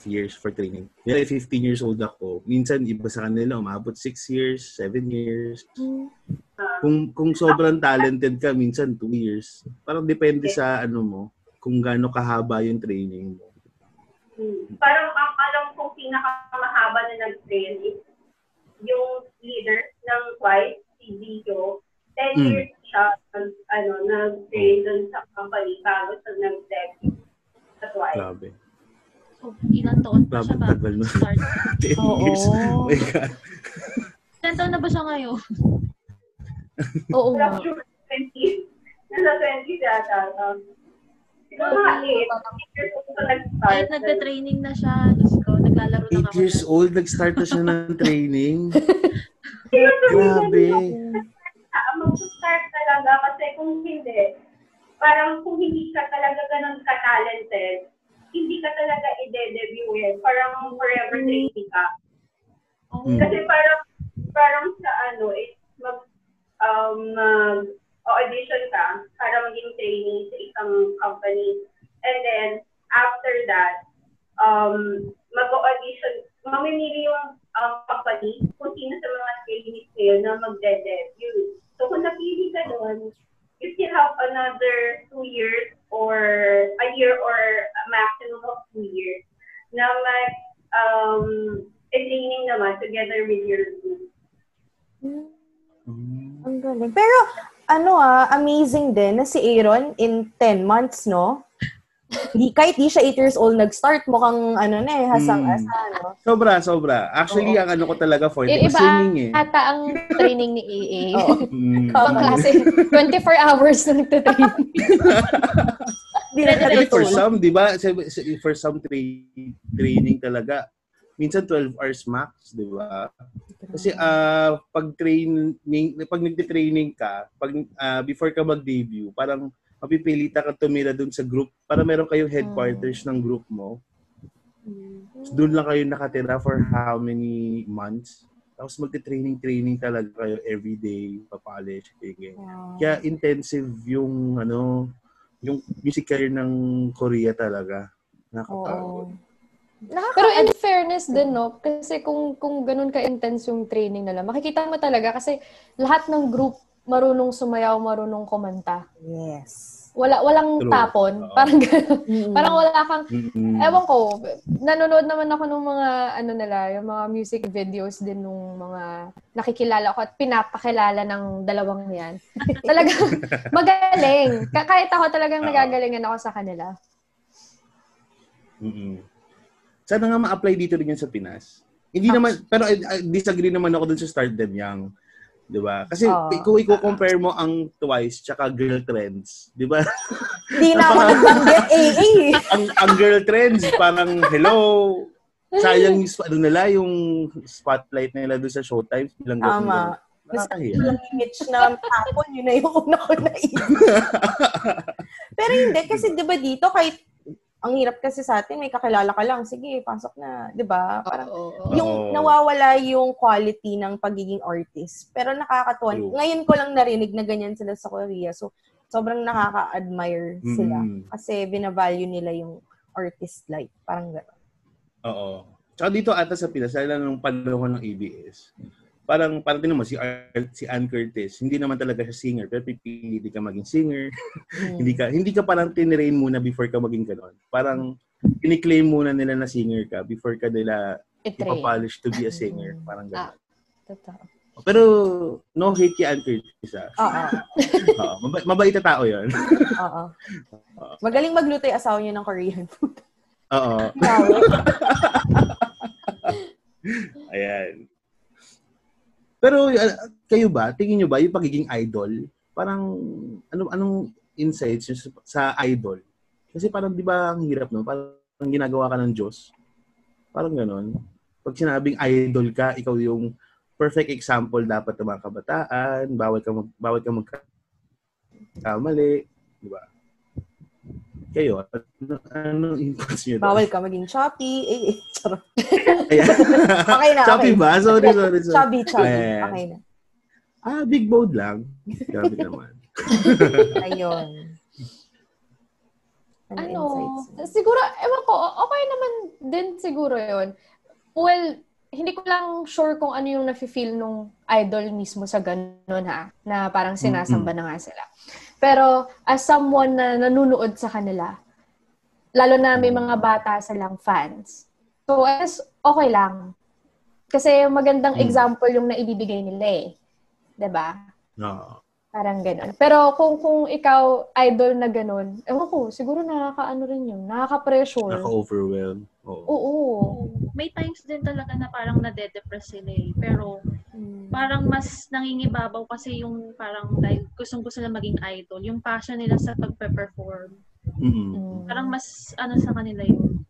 years for training. Kaya 15 years old ako. Minsan, iba sa kanila, umabot 6 years, 7 years. Kung kung sobrang talented ka, minsan 2 years. Parang depende sa, ano mo, kung gaano kahaba yung training mo. Hmm. Parang ang alam kong pinakamahaba na nag-train is yung leader ng Twice, si Vito. 10 Mm. years siya nag, ano, nag-train dun sa company bago sa nag-debut sa Twice. Grabe. So, ilang taon pa siya bago tagal na. start? 10 Oo. years. Oh my God. Ilang taon na ba siya ngayon? Oo nga. Wala sure, 20. Nasa 20 yata. Um, Siguro mga 8 years old pa nag-start. Kahit nagka-training na siya, Diyos ko, naglalaro na 8 kami. years old, nag-start na siya ng training. Grabe. Mag-start talaga kasi kung hindi, parang kung hindi ka talaga ganun ka-talented, training ka. Oh, Mm. Kasi parang, parang sa ano, is mag, um, mag, audition ka para maging trainee sa isang company. And then, after that, um, mag-audition, mamimili yung um, company kung sino sa mga trainees kayo na magde-debut. So, kung napili ka doon, you still have another two years or a year or a maximum of two years na mag um, training naman together with your group. Mm. Ang galing. Pero, ano ah, amazing din na si Aaron in 10 months, no? Di, kahit di siya 8 years old nag-start, mukhang ano na eh, hasang-asa, no? Sobra, sobra. Actually, ang ano ko talaga for I- ko iba singing eh. ata ang training ni AA. Oo. Mm. Ibang klase. 24 hours na nagtitraining. Hindi for some, di ba, for some tra- training talaga, minsan 12 hours max, di ba? Kasi ah pag training, pag nagte-training ka, pag ah, before ka mag-debut, parang mapipilitan ka tumira dun sa group para meron kayong headquarters ng group mo. So, doon lang kayo nakatira for how many months. Tapos magte-training-training talaga kayo every day, papolish, ganyan. Kaya intensive yung ano, yung music career ng Korea talaga. Nakakapagod. Pero in fairness din, no? Kasi kung, kung ganun ka-intense yung training nila, makikita mo talaga kasi lahat ng group marunong sumayaw, marunong kumanta. Yes. Wala, walang True. tapon. Oo. Parang. Mm-mm. Parang wala kang, Mm-mm. ewan ko, nanonood naman ako ng mga, ano nila, yung mga music videos din nung mga nakikilala ko at pinapakilala ng dalawang yan. talagang magaling. Ka- Kahit ako talagang Oo. nagagalingan ako sa kanila. mm Sana nga ma-apply dito rin yun sa Pinas. Hindi naman, pero uh, disagree naman ako dun sa Start Them Young. Di ba? Kasi Oo. kung i-compare mo ang Twice tsaka Girl Trends, di ba? Hindi na ako nagbanggit, AA. ang, ang Girl Trends, parang hello, sayang ano nila, yung spotlight nila doon sa Showtime. Bilang Tama. Nakakahiya. Yung image na tapon, yun na yung una ko naisip. Pero hindi, kasi di ba dito, kahit ang hirap kasi sa atin, may kakilala ka lang, sige, pasok na, di ba? Parang, Oo. yung Oo. nawawala yung quality ng pagiging artist. Pero nakakatuwa. Ngayon ko lang narinig na ganyan sila sa Korea. So, sobrang nakaka-admire sila. Mm. Kasi binavalue nila yung artist life. Parang gano'n. Oo. Tsaka dito ata sa Pinas, lalo nung panahon ng ABS, parang, parang din naman, si, si Ann Curtis, hindi naman talaga siya singer, pero pipili ka maging singer. Mm. hindi ka hindi ka parang tinrain muna before ka maging ganon. Parang kiniklaim muna nila na singer ka before ka nila ipapolish to be a singer. Parang Ah. ganon. Totoo. Pero no hate kay Ann Curtis ah. Oo. Oo, maba- mabait na tao yun. Oo. Magaling magluto yung asawa niyo ng Korean food. Oo. Ayan. Pero uh, kayo ba, tingin nyo ba yung pagiging idol, parang ano anong insights yung sa idol? Kasi parang di ba ang hirap no? Parang ginagawa ka ng Diyos. Parang ganon. Pag sinabing idol ka, ikaw yung perfect example dapat ng mga kabataan, bawal ka mag, bawal ka magkamali, di ba? Kayo, ano, ano inputs nyo? Bawal ka maging choppy. Eh, eh, charot. Okay na, Choppy okay. ba? Sorry, sorry, sorry. Chubby, chubby. Ayan. Okay na. Ah, big bold lang. Grabe naman. Ayun. Ano, ano, insights siguro, ewan ko, okay naman din siguro yon Well, hindi ko lang sure kung ano yung nafe-feel nung idol mismo sa ganun ha, na parang sinasamba na nga sila. Pero as someone na nanunood sa kanila, lalo na may mga bata silang fans, so as okay lang. Kasi magandang Mm. example yung naibibigay nila eh. 'Di ba? No. Parang ganun. Pero kung kung ikaw idol na ganun, ewan ko, siguro nakakaano rin yun. Nakaka-pressure. Naka-overwhelm. Oo. Oo. May times din talaga na parang nade-depress sila eh. Pero Hmm. parang mas nangingibabaw kasi yung parang dahil gustong gusto na maging idol. Yung passion nila sa pagpe-perform. Mm-mm. Mm. Parang mas ano sa kanila yun.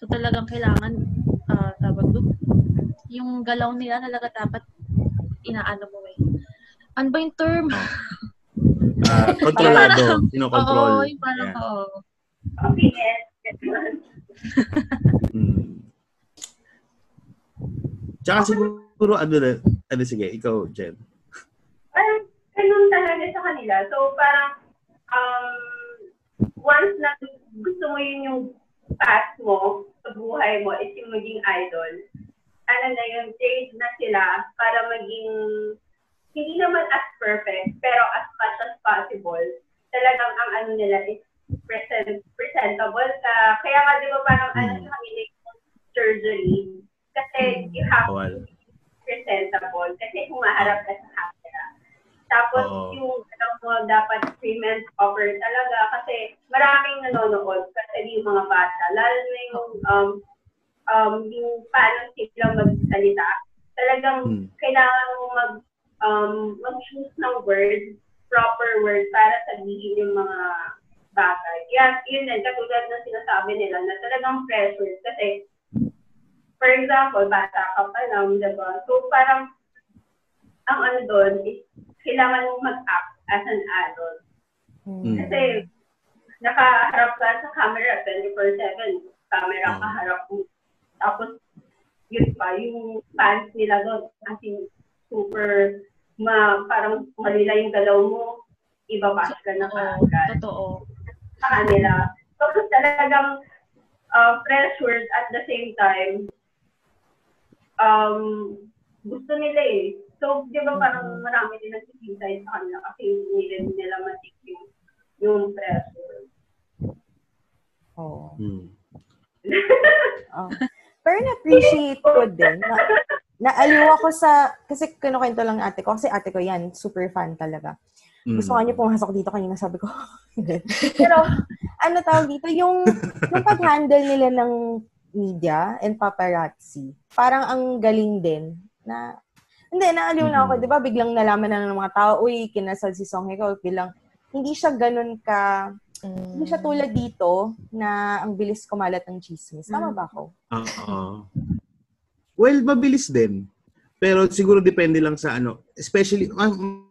So talagang kailangan ah tawag doon. Yung galaw nila talaga dapat inaano mo eh. Ano ba yung term? Ah, kontrolado. Kinokontrol. Oo, yung parang, Yan. oo. Okay, yes. Mm. Tsaka siguro, ano na, ano sige, ikaw, Jen. Parang ganun talaga sa kanila. So parang um, once na gusto mo yun yung path mo sa buhay mo is yung maging idol, ano na yun, trade na sila para maging hindi naman as perfect, pero as much as possible, talagang ang ano nila is present, presentable ka. Kaya nga, di ba parang ano Mm. sa kanila surgery, kasi you have Bawal. presentable kasi humaharap ka sa camera. Tapos Oo. yung alam mo dapat payment offer talaga kasi maraming nanonood kasi yung mga bata, lalo na yung um, um, yung paano sila magsalita. Talagang Hmm. kailangan mo mag um, mag-choose ng words, proper words para sabihin yung mga bagay. Kaya yun din, katulad ng sinasabi nila na talagang pressure kasi for example, bata ka pa lang, di ba? So, parang, ang ano doon is, kailangan mong mag-act as an adult. Mm. Kasi, nakaharap ka sa camera 24-7. Camera Oo. kaharap mo. Tapos, yun pa, yung fans nila doon, as in, super, ma, parang malila yung galaw mo, ibabash ka na kaagad totoo. sa kanila. So, talagang uh, pressured at the same time, um, gusto nila eh. So, di ba parang marami din nagsisintay sa kanila kasi hindi rin nila matik yung, yung pressure. Oo. Mm. Oh. Pero na-appreciate ko din na naaliw ako sa, kasi kinukwento lang ng ate ko, kasi ate ko yan, super fan talaga. Mm. Gusto nga niya pumasok dito kanina, sabi ko. Pero, ano tawag dito, yung, yung pag-handle nila ng media and paparazzi, parang ang galing din na, hindi, naaliw na ako, di ba, biglang nalaman na ng mga tao, uy, kinasal si Song Hye Kyo, bilang, hindi siya ganun ka, hindi siya tulad dito na ang bilis kumalat ng chismis. Tama ba ako? Oo. Well, mabilis din. Pero siguro depende lang sa ano. Especially,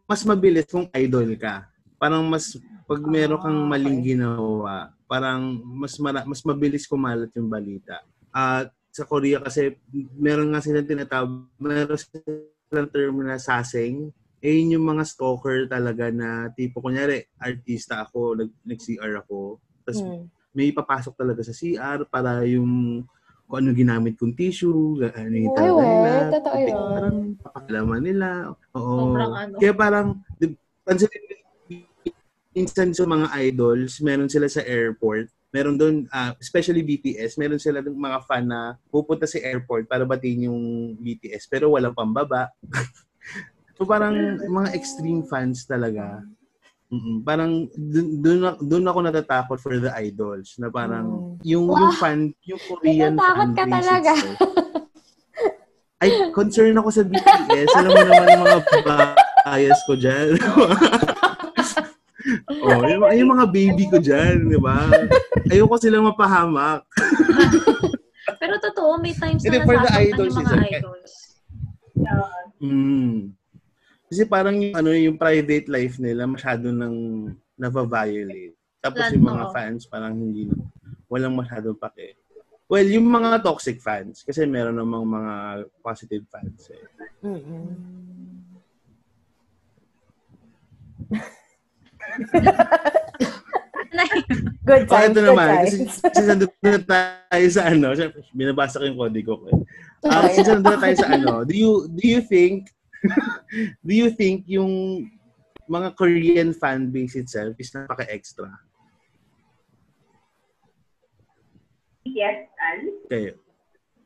mas mabilis kung idol ka. Parang mas, pag meron kang Ah, maling ginawa, parang mas mara, mas mabilis kumalat yung balita. At sa Korea kasi, meron nga silang tinatawag, meron silang term na saseng. Eh, yun yung mga stalker talaga na tipo, kunyari, artista ako, nag, nag-CR ako. Tapos Hmm. may papasok talaga sa CR para yung kung ano ginamit kong tissue, ano yung Ay, talaga we, nila. totoo Puti- yun. Parang papakalaman nila. Oo. Sobrang ano. Kaya parang, di, pansin, minsan sa mga idols, meron sila sa airport. Meron doon, ah, especially BTS, meron sila dun mga fan na pupunta sa airport para batiin yung BTS pero walang pambaba. so parang mga extreme fans talaga. Mm-mm. Parang doon doon ako natatakot for the idols na parang yung yung fan yung Korean Natatakot fan ka talaga. Ay, concern ako sa BTS. Alam mo naman yung mga bias ko dyan. oh, yung, yung mga baby ko dyan, di ba? Ayoko silang mapahamak. Pero totoo, may times na nasasaktan idols, yung mga idols. Mm. Kasi parang yung, ano, yung private life nila masyado nang nava-violate. Tapos Lalo, yung mga oo. fans parang hindi na, walang masyadong pake. Well, yung mga toxic fans, kasi meron namang mga positive fans eh. Good Oh, times, ito good naman. Kasi, times. since nandun na tayo sa ano, binabasa ko yung kodi ko. Eh. Um, since nandun na tayo sa ano, do you, do you think, do you think yung mga Korean fan base itself is napaka-extra? Yes, and Kayo.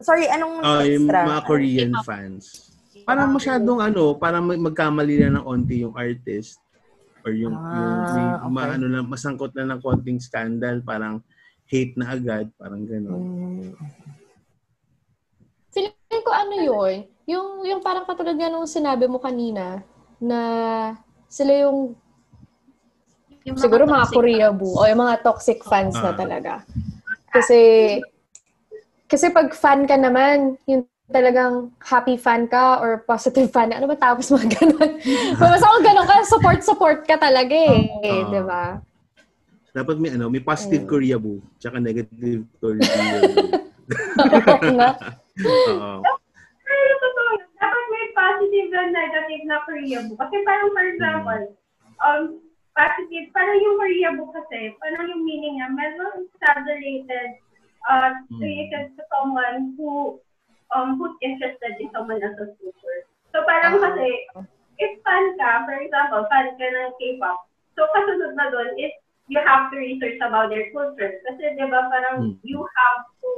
Sorry, anong Ah, yung extra? mga Korean fans. Parang masyadong ano, parang mag- magkamali na ng onti yung artist or yung, yung may, Ah, okay. maano na, masangkot na ng konting scandal, parang hate na agad, parang gano'n. Mm. Ko ano yun, yung, yung parang katulad nga nung sinabi mo kanina, na sila yung Yung siguro mga Korea boo o yung mga toxic fans na Ah. talaga. Kasi kasi pag fan ka naman, yung talagang happy fan ka or positive fan, ano ba tapos mga ganun? Basta kung ganun ka, support-support ka talaga eh. Ah. di ba? Dapat may ano, may positive Ayun. Korea boo, tsaka negative Korea boo. Oo nga. Oo. Pero totoo. Dapat may positive and negative na Korea book. Kasi parang for example, um, positive, parang yung Korea book kasi, parang yung meaning niya, medyo exaggerated uh, related to someone who um, who's interested in someone else's culture. So parang Ah. kasi, if fan ka, for example, fan ka ng K-pop, so kasunod na doon is you have to research about their culture. Kasi di ba parang Mm. you have to,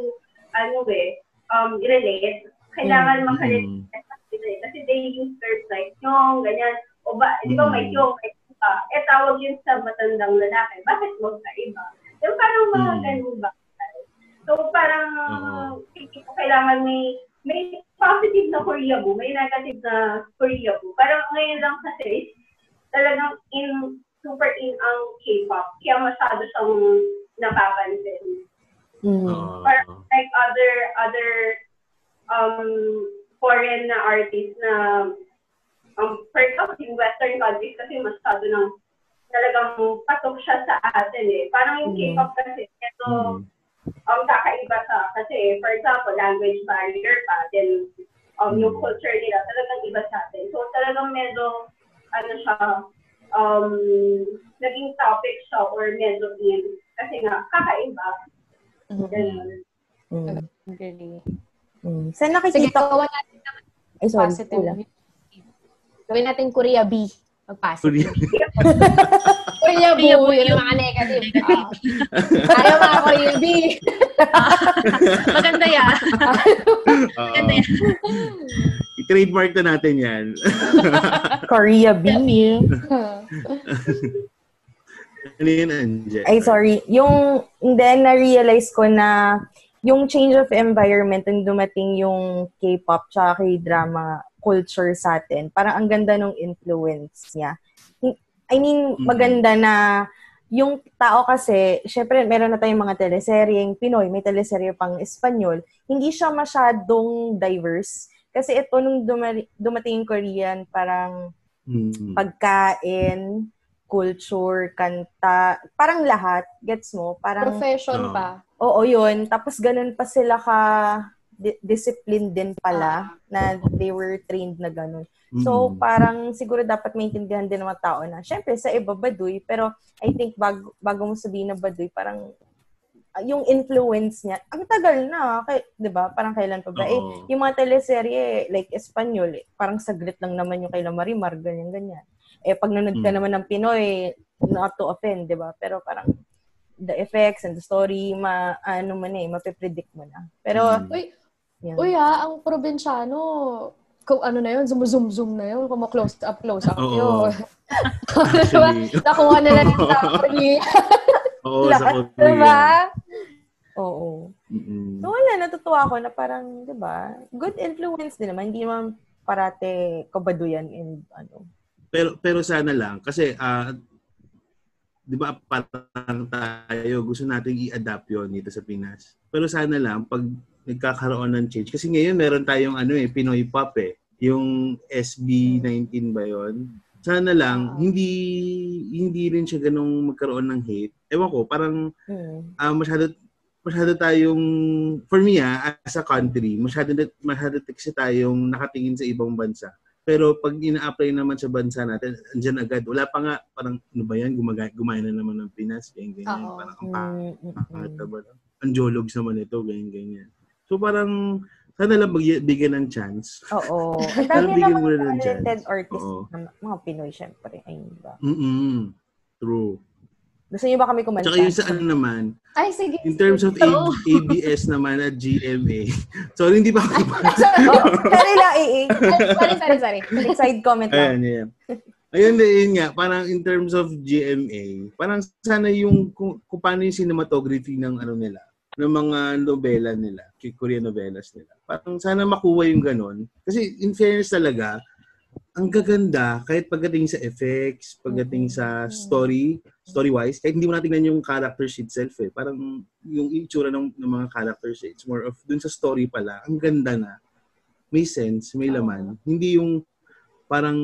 ano eh, um, relate. Kailangan Mm. makarelate kasi kasi they use terms like yung, ganyan. O ba, di ba may Mm. yung, may iba. Eh, tawag yun sa matandang lalaki. Bakit mo sa iba? Yung parang mga Mm. ganun ba? So, parang, ko kailangan may, may positive na Korea mo, may negative na Korea mo. Parang ngayon lang kasi, talagang in, super in ang K-pop. Kaya masyado siyang napapansin. Mm. Parang like other, other, um, foreign na artists na, um, for example, in Western countries kasi masyado ng talagang pasok siya sa atin eh. Parang yung Mm. K-pop kasi, ito, Mm. um, kakaiba sa, kasi for example, language barrier pa, then um, yung culture nila talagang iba sa atin. So talagang medyo, ano siya, um, naging topic siya or medyo in, kasi nga, kakaiba. Ganun. Mm. Really. Mm. Saan Sige, nakikita ko? gawa natin ng Ay, sorry. positive. Wala. Gawin natin Korea B. Mag-positive. Korea. Korea B, Korea B yun yung mga negative. Ah. Ayaw mga Korea B. Maganda yan. Maganda yan. I-trademark na natin yan. Korea B. ano? Ay, sorry. Yung, then, na-realize ko na yung change of environment nung dumating yung K-pop tsaka K-drama culture sa atin, parang ang ganda nung influence niya. I mean, maganda na yung tao kasi, syempre, meron na tayong mga teleseryeng Pinoy, may teleserye pang Espanyol. Hindi siya masyadong diverse. Kasi ito, nung dumari- dumating yung Korean, parang Mm. pagkain, culture, kanta, parang lahat, gets mo? Parang, Profession pa. oo yun. Tapos ganun pa sila ka di- discipline din pala na they were trained na ganun. So, Mm. parang siguro dapat maintindihan din ng mga tao na, syempre, sa iba baduy, pero I think bago, bago mo sabihin na baduy, parang ah, yung influence niya, ang tagal na, kay, di ba? Parang kailan pa ba? Eh, Oo. yung mga teleserye, like Espanyol, eh, parang saglit lang naman yung kay La Marimar, ganyan-ganyan. Eh, pag nanood ka Mm. naman ng Pinoy, not to offend, di ba? Pero parang the effects and the story, ma, ano man eh, mapipredict mo na. Pero, Mm. Uy, yun. uy ha, ang probinsyano, kung ano na yun, zoom zoom zoom na yun, kung close up, close up Oo. yun. diba? Nakuha nila ng story. oo, sa Korea. diba? Oo. Mm-mm. So, wala, natutuwa ako na parang, di ba, good influence din naman. Hindi naman parate kabaduyan and ano. Pero pero sana lang kasi ah di ba parang tayo, gusto nating i-adapt yon dito sa Pinas. Pero sana lang, pag nagkakaroon ng change, kasi ngayon meron tayong ano eh, Pinoy Pop eh. Yung SB19 ba yon Sana lang, hindi hindi rin siya ganong magkaroon ng hate. Ewan ko, parang ah masyado masyado tayong for me ah, as a country masyado masyado kasi tayong nakatingin sa ibang bansa pero pag ina-apply naman sa bansa natin andyan agad wala pa nga parang ano ba yan gumagaya, gumaya na naman ng Pinas ganyan ganyan Oo. parang ang pangit Mm, mm, ang jologs naman ito ganyan ganyan so parang sana lang bigyan, ng chance Oo. Ang dami naman mo ng talented chance. artists Oo. mga Pinoy, syempre. Ayun ba? mm true Gusto niyo ba kami kumanta? tsaka yung sa ano naman Ay, sige. in terms of So, A- ABS naman at GMA sorry hindi pa ako oh, sorry lang, eh, sorry, sorry, sorry. Side comment lang. Ayan, ayan. Ayun, yun nga, parang in terms of GMA, parang sana yung kung, kung paano yung cinematography ng ano nila, ng mga nobela nila, Korean novelas nila. Parang sana makuha yung ganon. Kasi in fairness talaga, ang gaganda kahit pagdating sa effects, pagdating sa story, story-wise, kahit hindi mo natingnan yung characters itself eh. Parang yung itsura ng, ng mga characters eh. It's more of, dun sa story pala, ang ganda na. May sense, may laman. Hindi yung parang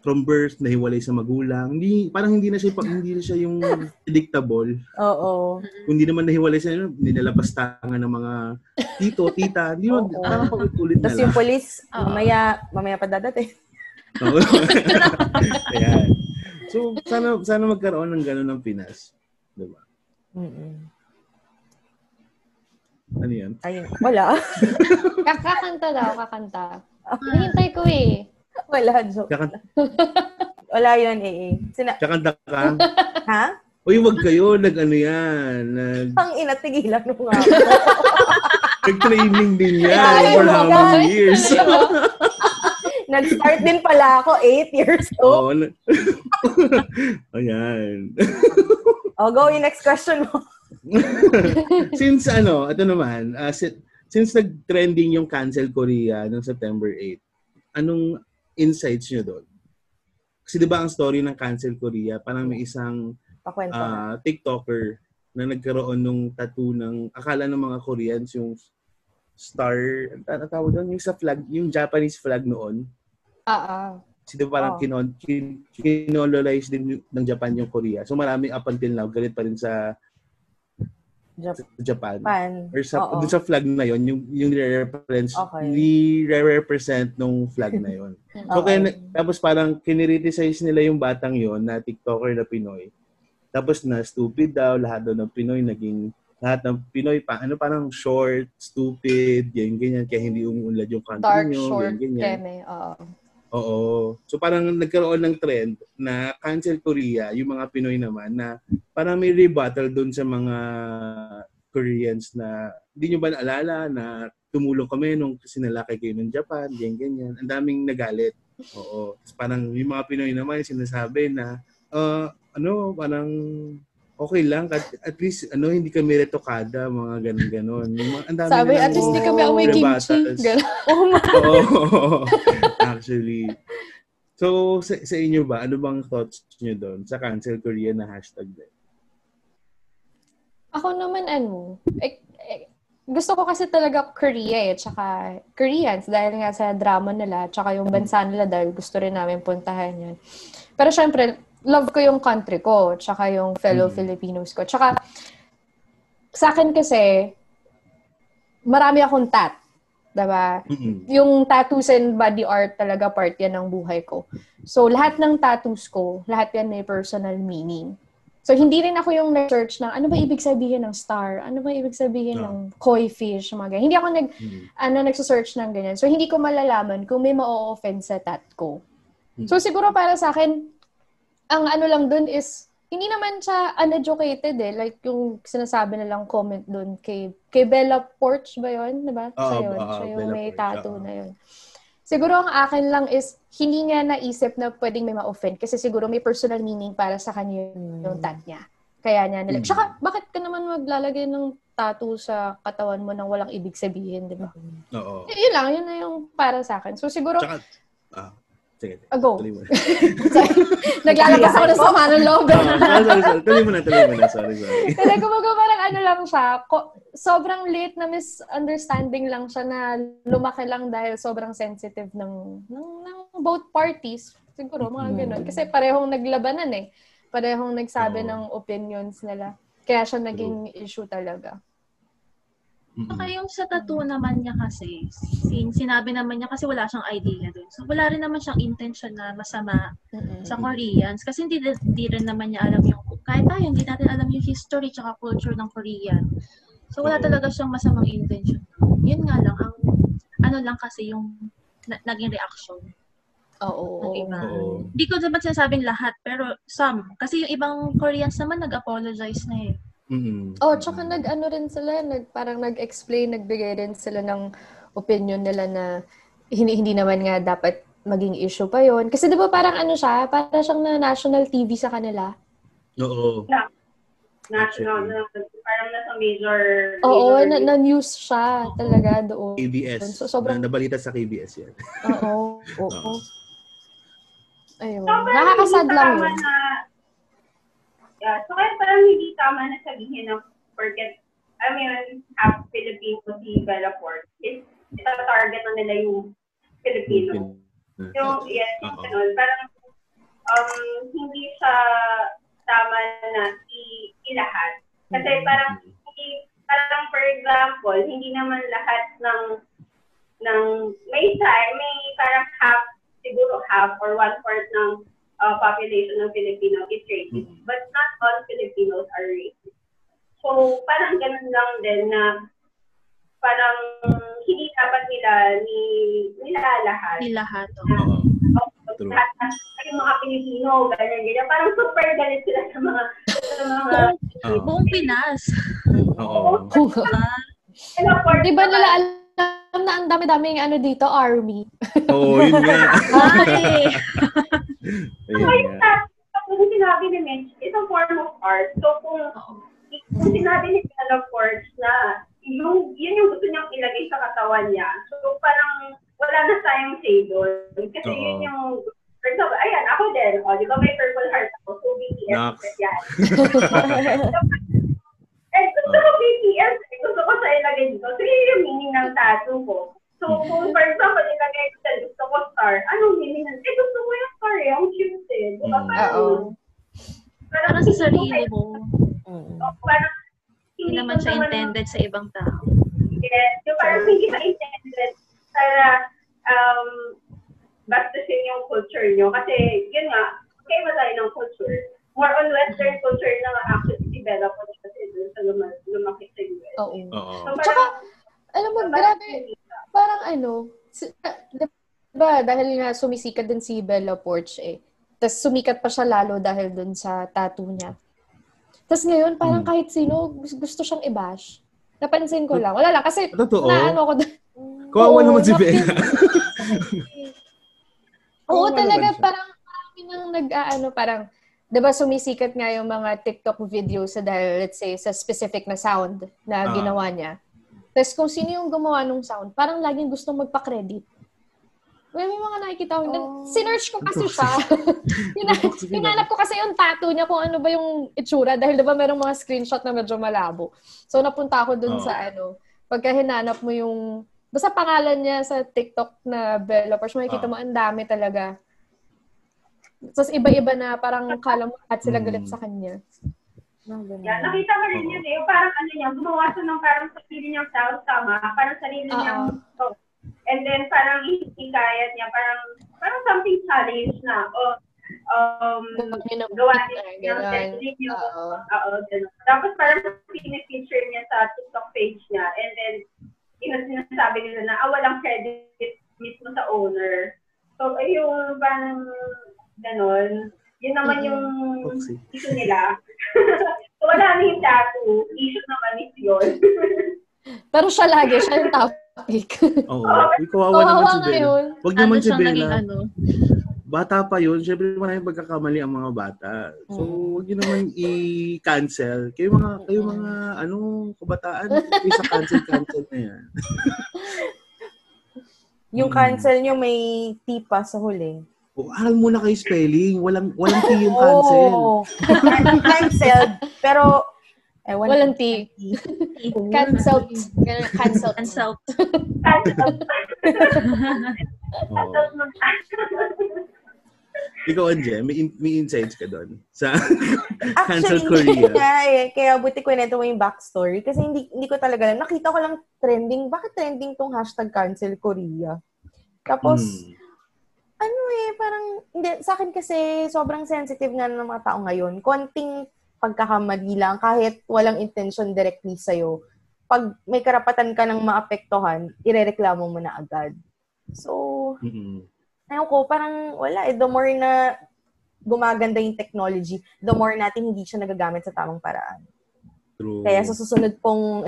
from birth nahiwalay sa magulang. Hindi parang hindi na siya pa- hindi na siya yung predictable. Oo. Kundi naman nahiwalay sa ano, nilalapastangan ng mga tito, tita. Hindi mo parang paulit-ulit na Tapos yung police, mamaya, mamaya pa dadating. Ayan. So, sana sana magkaroon ng gano'n ng Pinas. Diba? Mm-mm. Ano yan? Ayun. Wala. kakakanta daw, kakanta. Hinihintay ko eh. Wala, joke. Kakanta, Wala yun, eh. Sina- kakanta ka? ha? Uy, wag kayo. Nag ano yan. Nag, Ang ina, tigilan mo nga. ako. nag-training din yan. Ay, For how many years? Nag-start din pala ako, 8 years old. Oo. na- Ayan. Oh, go, yung next question mo. since ano, ito naman, uh, si- since nag-trending yung Cancel Korea noong September 8, anong insights nyo doon? Kasi di ba ang story ng Cancel Korea, parang may isang Pakwento. ah, TikToker na nagkaroon nung tattoo ng, akala ng mga Koreans yung star, ano tawag doon? Yung sa flag, yung Japanese flag noon. Ah, ah. Kasi di ba parang Oh. kinon, kin, kinololize din ng Japan yung Korea. So marami up until now, galit pa rin sa Japan. Japan. Pan. or sa Oo. sa flag na yon yung yung reference Okay. re-represent nung flag na yon so Okay. kaya tapos parang kinriticize nila yung batang yon na TikToker na Pinoy tapos na stupid daw lahat daw ng Pinoy naging lahat ng Pinoy pa ano parang short stupid ganyan ganyan kaya hindi umuunlad yung country Dark, nyo short, ganyan, ganyan. keme. Oo. Oo. So parang nagkaroon ng trend na cancel Korea, yung mga Pinoy naman na parang may rebuttal doon sa mga Koreans na hindi nyo ba naalala na tumulong kami nung sinalakay kayo ng Japan, ganyan, ganyan. Ang daming nagalit. Oo. Tapos parang yung mga Pinoy naman sinasabi na ah, ano, parang okay lang at, at least ano hindi kami retokada mga ganun ganon ang Sabi, at least di kami Oh, amoy kimchi. Oh my Oo. Actually. So, sa, sa inyo ba, ano bang thoughts nyo doon sa cancel Korea na hashtag din? Ako naman ano, eh, eh, gusto ko kasi talaga Korea eh, tsaka Koreans dahil nga sa drama nila, tsaka yung bansa nila dahil gusto rin namin puntahan yun. Pero syempre, love ko yung country ko, tsaka yung fellow Mm. Filipinos ko. Tsaka, sa akin kasi, marami akong tat. Diba? Mm-mm. yung tattoos and body art talaga part yan ng buhay ko. So, lahat ng tattoos ko, lahat yan may personal meaning. So, hindi rin ako yung nag-search ng ano ba ibig sabihin ng star? Ano ba ibig sabihin No. ng koi fish? Mga ganyan. Hindi ako nag, Mm. ano, nagsa-search ng ganyan. So, hindi ko malalaman kung may ma-offend sa tat ko. Mm. So, siguro para sa akin, ang ano lang dun is, hindi naman siya uneducated eh. Like yung sinasabi nilang comment dun kay, kay Bella Porch ba yun? Diba? Oo, siya yun. oo, siya yung Bella may Porch, tattoo oo. na yun. Siguro ang akin lang is, hindi niya naisip na pwedeng may ma-offend kasi siguro may personal meaning para sa kanya Hmm. yung tat niya. Kaya niya nila. Mm. Tsaka, bakit ka naman maglalagay ng tattoo sa katawan mo nang walang ibig sabihin, di ba? Oo. Y- yun lang, yun na yung para sa akin. So siguro, Tsaka, ah, Sige. Ah, go. Tuloy mo na. Naglalabas ako ng sama ng loob. Ah, sorry, sorry, sorry. Tuloy mo na, tuloy mo na. Sorry, sorry. Kaya kumbaga parang ano lang siya, ko- sobrang late na misunderstanding lang siya na lumaki lang dahil sobrang sensitive ng, ng, ng both parties. Siguro, mga ganun. Kasi parehong naglabanan eh. Parehong nagsabi Oo. ng opinions nila. Kaya siya naging issue talaga. Saka yung sa tattoo naman niya kasi, sin sinabi naman niya kasi wala siyang idea dun. So wala rin naman siyang intention na masama sa Koreans. Kasi hindi, hindi rin naman niya alam yung, kahit tayo, hindi natin alam yung history tsaka culture ng Korean. So wala talaga siyang masamang intention. Yun nga lang, ang ano lang kasi yung na- naging reaction Oo. ng iba. Hindi ko naman sinasabing lahat, pero some. Kasi yung ibang Koreans naman nag-apologize na eh. Mm-mm. Oh, tsaka nag-ano rin sila, nag, parang nag-explain, nagbigay rin sila ng opinion nila na hindi, hindi naman nga dapat maging issue pa yon Kasi di ba parang ano siya, para siyang na national TV sa kanila. Oo. National, na, parang nasa major... Oo, major na, na-news siya talaga doon. KBS. So, sobrang- Na, nabalita sa KBS yan. Oo, oo. Ayun. Sobrang Nakakasad hindi lang tama yun. Na, yeah, so kaya parang hindi tama na sabihin na forget, I mean, half Filipino si Bella Ford. Is, ita-target na nila yung Filipino. Yung, yes, yung Oo. ganun. Parang, um, hindi siya tama na i- ilahat. Kasi parang, hindi, parang for example, hindi naman lahat ng, ng, may time, may parang half, siguro half or one-fourth ng uh, population ng Filipino is racist. But not all Filipinos are racist. So, parang ganun lang din na parang hindi dapat nila ni nilalahat. Ni lahat. Oo. Oh, True. lahat ng yung mga Pilipino, ganyan, ganyan. Parang super galit sila sa mga, sa mga. Buong Pinas. Oo. Bella Ford Di ba naman. nila alam na ang dami-daming ano dito, army? Oo, yun nga. Ay, Ayun Ayun nga. na, kung sinabi ni Mitch, isang form of art. So, kung, kung sinabi ni Bella Ford na yung, yun yung gusto niyang ilagay sa katawan niya, so parang wala na tayong say doon. Kasi Oo. yun yung, for example, ayan, ako din, o, di ba may purple heart ako, so BTS, Nox. yan. Eh, gusto ko BTS, eh, gusto ko sa ilagay dito. So, yun yung meaning ng tattoo ko. So, kung for example, ilagay ko sa gusto ko star, anong meaning ng, eh, gusto ko yung star eh, ang cute eh. Di ba? Mm. Parang, Oo. parang sa sarili mo. Oh, parang, Hindi naman siya intended sa ibang tao. Yes, yung parang hindi pa intended para um, bastusin yung culture nyo. Kasi, yun nga, okay ba tayo ng culture? More on Western culture na nga actually po kasi doon sa luma- lumaki sa US. Oo. Oo. So, Tsaka, parang, alam mo, grabe, parang ano, si- ah, di ba, dahil nga sumisikat din si Bella Porch eh. Tapos sumikat pa siya lalo dahil dun sa tattoo niya. Tapos ngayon, parang Hmm. kahit sino, gus- gusto siyang i-bash. Napansin ko lang. Wala lang, kasi Totoo? naano ko. Kawawa naman si Bella. Oo, talaga, parang marami nang nag-aano, parang, di ba sumisikat nga yung mga TikTok videos sa dahil, let's say, sa specific na sound na Ah. ginawa niya. Tapos kung sino yung gumawa ng sound, parang laging gustong magpa-credit. May, may mga nakikita ko. Oh. Sinerch ko kasi siya. Hinanap ko kasi yung tattoo niya kung ano ba yung itsura dahil di ba merong mga screenshot na medyo malabo. So napunta ako dun Oo. sa ano, pagka hinanap mo yung, basta pangalan niya sa TikTok na Bella Porsche, makikita Oo. mo ang dami talaga. Tapos iba-iba na parang kala mo at sila galit Mm. sa kanya. Yeah, nakita ko rin yun eh. Yung parang ano niya, gumawa siya ng parang sarili niyang sound tama, parang sarili Oo. niyang oh. And then parang hikayat niya, parang parang something challenge na. O, um, Gawa niya ng beat niya. Oo. Tapos parang pinifeature niya sa TikTok page niya. And then, yun ang sinasabi nila na, ah, walang credit mismo sa owner. So, ayun, parang ganun. Yun naman yung Toxic. issue nila. so, wala na yung tattoo. Issue naman is yun. Pero siya lagi, siya yung topic. Oo. Uy, kawawa naman si Bella. ngayon. Wag Ano naman si siya naging Bella. ano? Bata pa yun. Siyempre, maraming pagkakamali ang mga bata. So, huwag yun naman i-cancel. Kayo mga, kayo mga, ano, kabataan, kayo sa cancel-cancel na yan. Yung Mm. cancel nyo may tipa sa huli. Aral muna kayo spelling. Walang, walang T yung cancel. Oh, canceled. Pero, ewan Walang T. Cancelled. Cancelled. Cancel. Oo. Ikaw, Anje, may, in- may insights ka doon sa cancel Actually, Korea. nga eh. Kaya buti ko nito mo yung backstory. Kasi hindi, hindi ko talaga alam. Nakita ko lang trending. Bakit trending tong hashtag cancel Korea? Tapos, Hmm. Ano eh, parang, hindi, sa akin kasi sobrang sensitive nga ng mga tao ngayon. Konting pagkakamali lang, kahit walang intention directly sa'yo, pag may karapatan ka ng maapektuhan, irereklamo mo na agad. So, ayun ko, parang wala eh. The more na gumaganda yung technology, the more natin hindi siya nagagamit sa tamang paraan. True. Kaya sa susunod pong,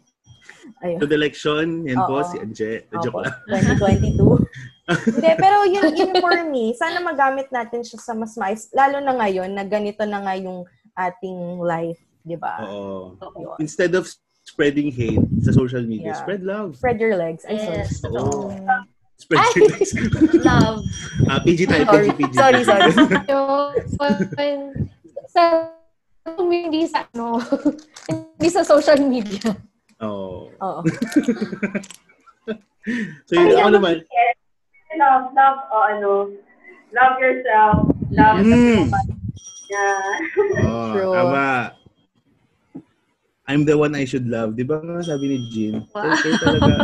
ayun. To the election, yan po, Oo. si Anje. Joke Opo, lang. 2022. Hindi, pero yun, yun for me, sana magamit natin siya sa mas mais. Lalo na ngayon, na ganito na nga yung ating life, di ba? Oo. Yun. Instead of spreading hate sa social media, Yeah. spread love. Spread your legs. Ay, sorry. Yes, Oo. totoo. Spread your legs. Love. Ah, PG tayo, Sorry. PG, PG. Sorry, sorry. Sa hindi sa ano, hindi sa social media. Oo. Oo. So yun, ako naman, Love, love, o ano, love yourself, love Mm. yeah. oh, True. tama. I'm the one I should love. Di ba nga sabi ni Jean? Kayo, kayo talaga.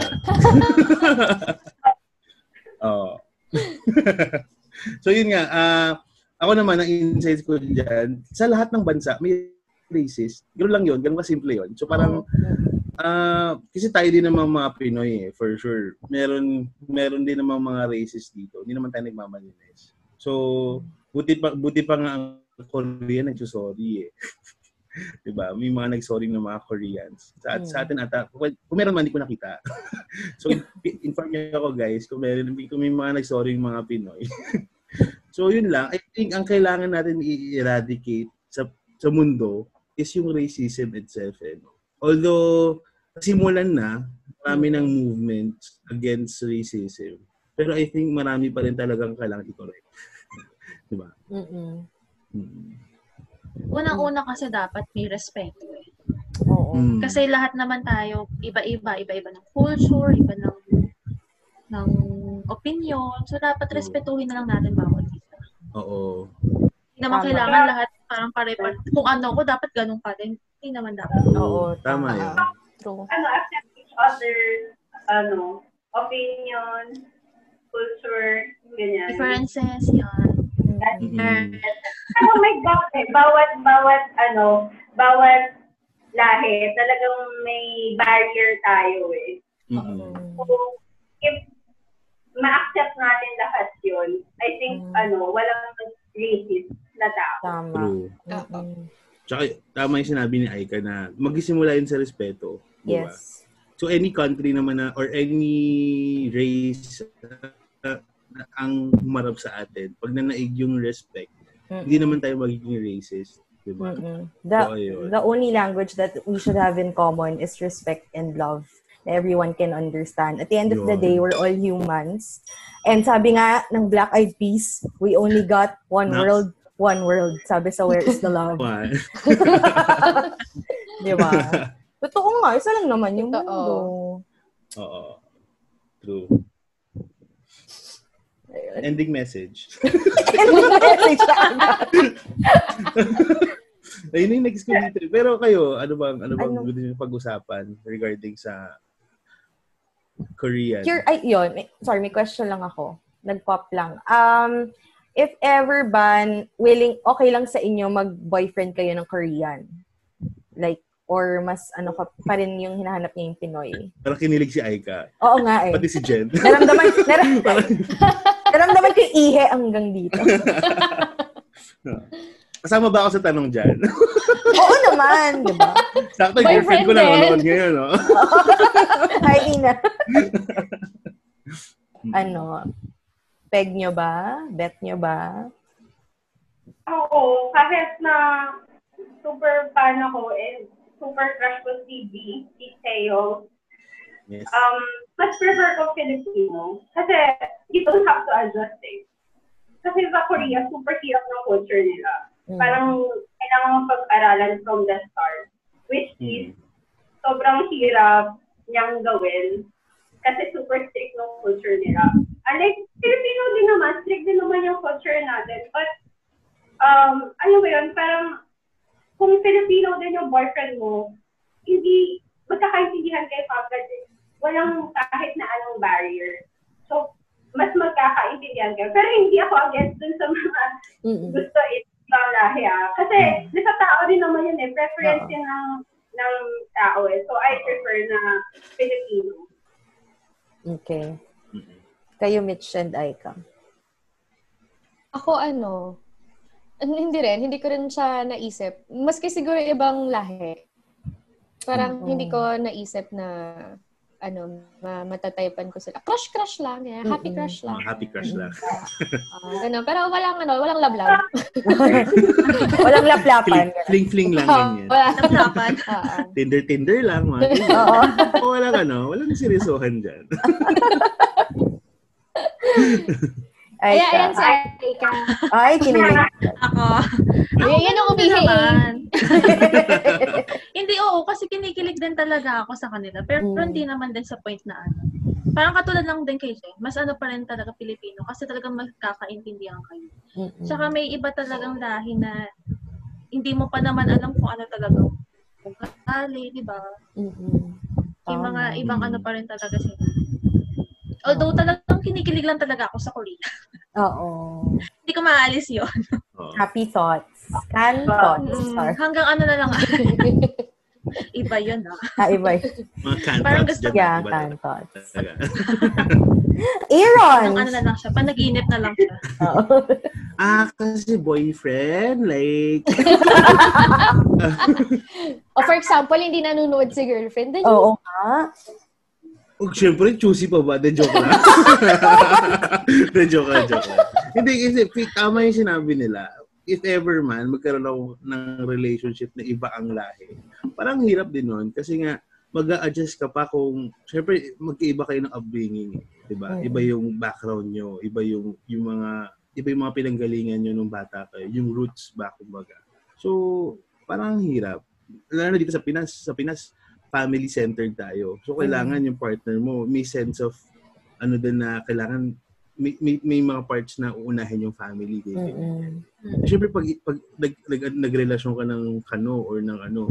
Oo. so yun nga, ah, ako naman, ang insights ko dyan, sa lahat ng bansa, may racist. Ganoon lang yun, ganun ka simple yun. So parang, ah, kasi tayo din naman mga Pinoy eh, for sure. Meron, meron din naman mga racist dito. Hindi naman tayo nagmamalinis. So, buti pa, buti pa nga ang Korea nagsusorry eh. 'Di ba? May mga nagsorry ng mga Koreans. Sa, Mm. sa atin ata, well, kung meron man, hindi ko nakita. so, in- inform niyo ako guys, kung meron, kung may mga nagsorry ng mga Pinoy. so, yun lang. I think ang kailangan natin i-eradicate sa, sa mundo is yung racism itself. Eh. no? Although, simulan na, marami ng movements against racism. Pero I think marami pa rin talagang kailangan i-correct. diba? Mm-mm. Mm. Unang-una kasi dapat may respeto eh. Oo. Mm. Kasi lahat naman tayo, iba-iba, iba-iba ng culture, iba ng ng opinion. So, dapat respetuhin na lang natin bawat isa. Oo. Hindi naman Tama. kailangan lahat parang pare-pare. Kung ano ko, dapat ganun pa rin. Hindi naman dapat. Oo, Tama tama. yun. True. ano, accept each other, ano, opinion, culture, ganyan. Differences, yan. Mm-mm. Ano, may bawat, bawat, bawat, ano, bawat lahi, talagang may barrier tayo eh. Mm-mm. So, if ma-accept natin lahat yun, I think, Mm. ano, walang racist na tao. Tama. True. Tsaka, tama yung sinabi ni Aika na magsisimula yun sa respeto. di ba? Yes. So, any country naman na, or any race uh, na ang humarap sa atin, pag nanaig yung respect, hindi naman tayo magiging racist. Di ba? Mm-mm. So, The, ayun. the only language that we should have in common is respect and love na everyone can understand. At the end of the day, we're all humans. And sabi nga ng Black Eyed Peas, we only got one Na- world, one world. Sabi sa Where is the Love? Why? Di ba? Totoo nga, isa lang naman yung Totoo. mundo. Oo. True. Ending message. Message na agad. Ayun yung next ko dito. Pero kayo, ano bang, ano bang Ano? gusto nyo pag-usapan regarding sa Korean? Cur- ay, yun. Sorry, may question lang ako. Nag-pop lang. Um, if ever ba, willing, okay lang sa inyo mag-boyfriend kayo ng Korean? Like, or mas ano ka pa rin yung hinahanap niya yung Pinoy? Parang kinilig si Aika. Oo nga eh. Pati si Jen. Naramdaman, naram, naramdaman ko yung ihe hanggang dito. Kasama ba ako sa tanong dyan? Oo naman, di ba? Sakto, yung girlfriend ko Boyfriend din. nanonood ngayon, no? Ay, Ina. ano? Peg nyo ba? Bet nyo ba? Oo, kahit na super fan ako and super crush ko si B, si Teo, Yes. um, mas prefer ko Filipino. Kasi you don't have to adjust eh. kasi sa Korea, super hirap ng culture nila. Mm. Parang kailangan mo pag-aralan from the start. Which is, sobrang hirap niyang gawin kasi super strict ng culture nila. Unlike, Filipino din naman, strict din naman yung culture natin. But, um, ano ba yun, parang, kung Filipino din yung boyfriend mo, hindi, magkakaintindihan kayo eh. Walang kahit na anong barrier. So, mas magkakaintindihan kayo. Pero hindi ako against dun sa mga Mm-mm. gusto ibang lahi ah. Kasi, nasa tao din naman yun eh. Preference yun ng, ng tao eh. So, I prefer na Filipino. Okay. Kayo, Mitch and Aika. Ako ano, an- hindi rin, hindi ko rin siya naisip. Maski siguro ibang lahi. Parang Oo. hindi ko naisip na ano, ma- matataypan ko sila. Crush-crush lang. Eh. Happy crush lang. Happy crush lang. Ah, ganun. Pero walang ano, walang love-love. Walang laplapan. Fling-fling lang Oo, ganyan. wala. Naplapan. Oo. Tinder-tinder lang. Mga. Oo. walang ano, walang seryosohan dyan. Aika. Ayan, ayan si Aika. Ay, kinilig. Ako. Ayan, yan ang Hindi umihi naman. Hindi, oo. Kasi kinikilig din talaga ako sa kanila. Pero Mm. hindi naman din sa point na ano. Parang katulad lang din kay Jen. Mas ano pa rin talaga Pilipino. Kasi talagang magkakaintindihan kayo. Mm-mm. Tsaka may iba talagang lahi na hindi mo pa naman alam kung ano talagang ugali, di ba? Mm-mm. Yung mga ibang ano pa rin talaga sila. Although talagang kinikilig lang talaga ako sa Korea. Oo. Hindi ko maalis yun. Happy thoughts. Can thoughts. Mm, hanggang ano na lang. Iba yun ah. ah, iba. yun. Mga can Parang gusto-. Yeah, can thoughts. Aaron! Hanggang ano na lang siya. Panaginip na lang siya. Oo. Ah, kasi boyfriend, like, O for example, hindi nanonood si girlfriend. Then, Oo nga. Oh, syempre, choosy pa ba? De joke lang. De joke lang, joke lang. Hindi, kasi tama yung sinabi nila. If ever man, magkaroon ako ng relationship na iba ang lahi. Parang hirap din nun. Kasi nga, mag adjust ka pa kung, syempre, magkaiba kayo ng upbringing. Diba? Iba yung background nyo. Iba yung, yung mga, iba yung mga pinanggalingan nyo nung bata kayo. Yung roots ba, kumbaga. So, parang ang hirap. Lalo na dito sa Pinas, sa Pinas, family-centered tayo. So, kailangan yung partner mo, may sense of, ano din na kailangan, may, may, may mga parts na uunahin yung family. Ganyan. Mm-mm. Siyempre, pag, pag nag, nag, nagrelasyon ka ng kano or ng ano,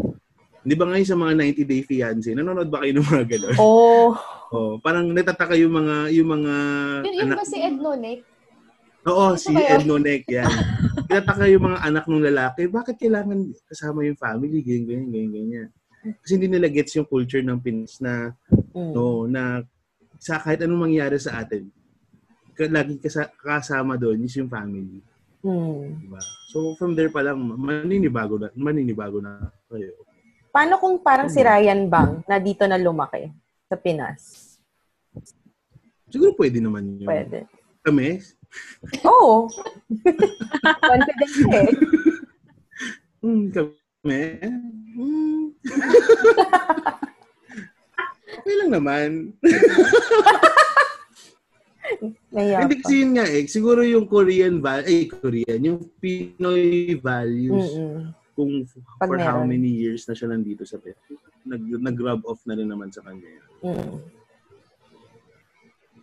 di ba ngayon sa mga 90-day fiancé, nanonood ba kayo ng mga gano'n? Oh. Oh, parang natataka yung mga, yung mga yun, yun anak. ba si Ed Nonek? Oo, Ito si yun? Ed Nonek, yan. Natataka yung mga anak ng lalaki, bakit kailangan kasama yung family, ganyan, ganyan, ganyan, ganyan. Kasi hindi nila gets yung culture ng Pinas na Mm. No, na sa kahit anong mangyari sa atin, lagi kasa- kasama doon is yung family. Mm. Diba? So, from there pa lang, maninibago na, maninibago na kayo. Paano kung parang si Ryan Bang na dito na lumaki sa Pinas? Siguro pwede naman yun. Pwede. Kami, Oo. Confident ka eh. hmm, kami, hmm. okay lang naman. Hindi kasi yun nga eh, siguro yung Korean, val eh, Korean, yung Pinoy values, Mm-mm. kung Pag for how meron. many years na siya nandito sa Pinas, nag, nag-rub off na rin naman sa kanya. Mm.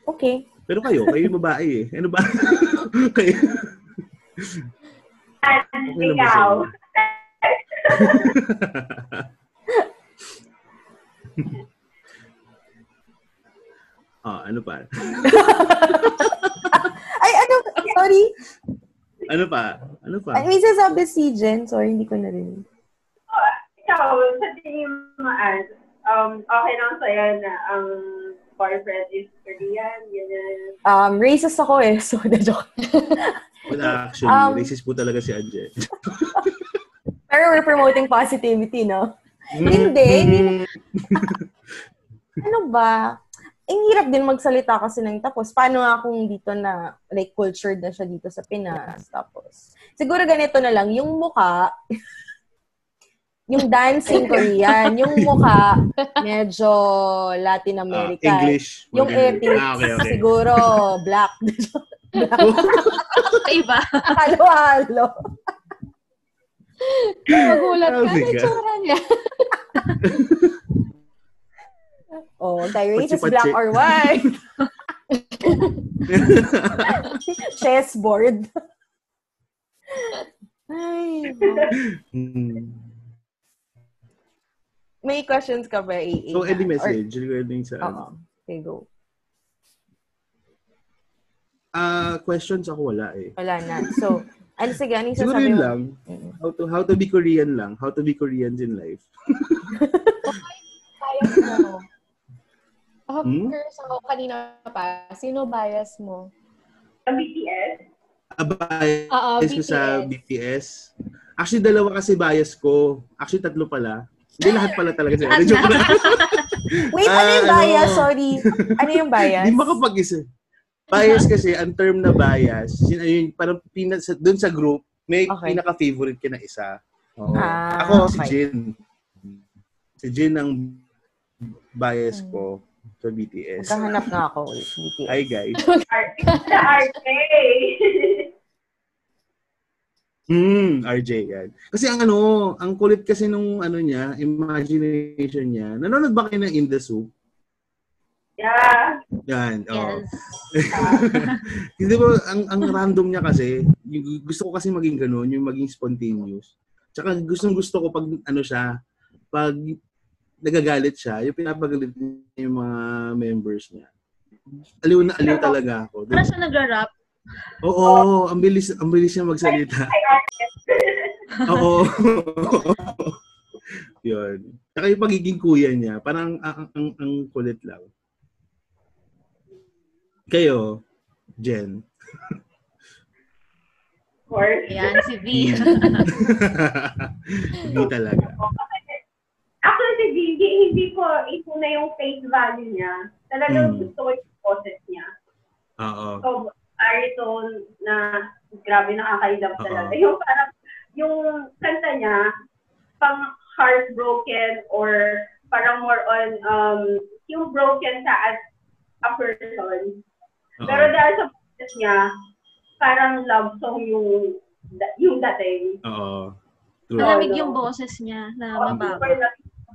Okay. Pero kayo, kayo yung babae eh. Ano ba? kayo. Okay lang ba ikaw, sa'yo? ah, ano pa? Ay, ano? Sorry. Ano pa? Ano pa? Ay, may sasabi si Jen. Sorry, hindi ko narinig. ikaw, sa tingin mo, um, okay lang sa'yo na ang boyfriend is Korean, ganyan. Um, racist ako eh. So, the joke. Wala actually. Um, racist po talaga si Anje. Pero we're promoting positivity, no? Hindi, hindi. Ano ba? Ang hirap din magsalita kasi ng tapos. Paano nga kung dito na, like, cultured na siya dito sa Pinas. Tapos, siguro ganito na lang, yung mukha, yung dancing Korean, yung mukha, medyo Latin Ah, American. English. Yung ethics, Ah, okay, okay. siguro black. Iba. Halo-halo. Magulat ka, God. itsura niya? Oh, Tyrese is black or white. Chessboard. Ay, Hmm. may questions ka ba, AA? So, any Or- message regarding sa Oo. Okay, go. Ah, questions ako wala eh. Wala na. So, ano sige, ano yung sasabi mo? lang. Mm. How to how to be Korean lang. How to be Koreans in life. Bias mo. Ako, Hmm? curious ako kanina pa. Sino bias mo? Sa BTS, Abay, Oo, bias ko sa BTS. Actually, dalawa kasi bias ko. Actually, tatlo pala. Hindi lahat pala talaga sila. Wait, ano yung Ah, bias? ano? Sorry. Ano yung bias? Hindi makapag-isa. Bias kasi, ang term na bias, yun, ayun, parang pina, sa, dun sa group, may Okay. pinaka-favorite ka na isa. Oo. Ah, Ako, si okay. Jin. Si Jin ang bias ko sa BTS. Magkahanap nga ako. BTS. Hi, guys. Sa arte. Hmm, RJ yan. Kasi ang ano, ang kulit kasi nung ano niya, imagination niya. Nanonood ba kayo ng In the Soup? Yeah. Yan. oo. Yes. Hindi ba, ang, ang random niya kasi, yung, gusto ko kasi maging ganun, yung maging spontaneous. Tsaka gustong gusto ko pag ano siya, pag nagagalit siya, yung pinapagalit niya yung mga members niya. Aliw na aliw talaga ako. Parang siya nagra-rap. Oo, ang bilis, ang bilis niya magsalita. Oo. Yun. Tsaka yung pagiging kuya niya, parang ang, ang, ang kulit lang. Kayo, Jen. Of course. Ayan, si V. Hindi talaga. Actually, si Gigi, hindi ko ito na yung face value niya. Talagang Hmm. gusto ko yung boses niya. Oo. So, baritone na grabe nakakailap talaga. Yung parang, yung kanta niya, pang heartbroken or parang more on um, yung broken sa as a person. Oo. Pero dahil sa boses niya, parang love song yung yung dating. Oo. True. Malamig yung boses niya na Oh, mababa.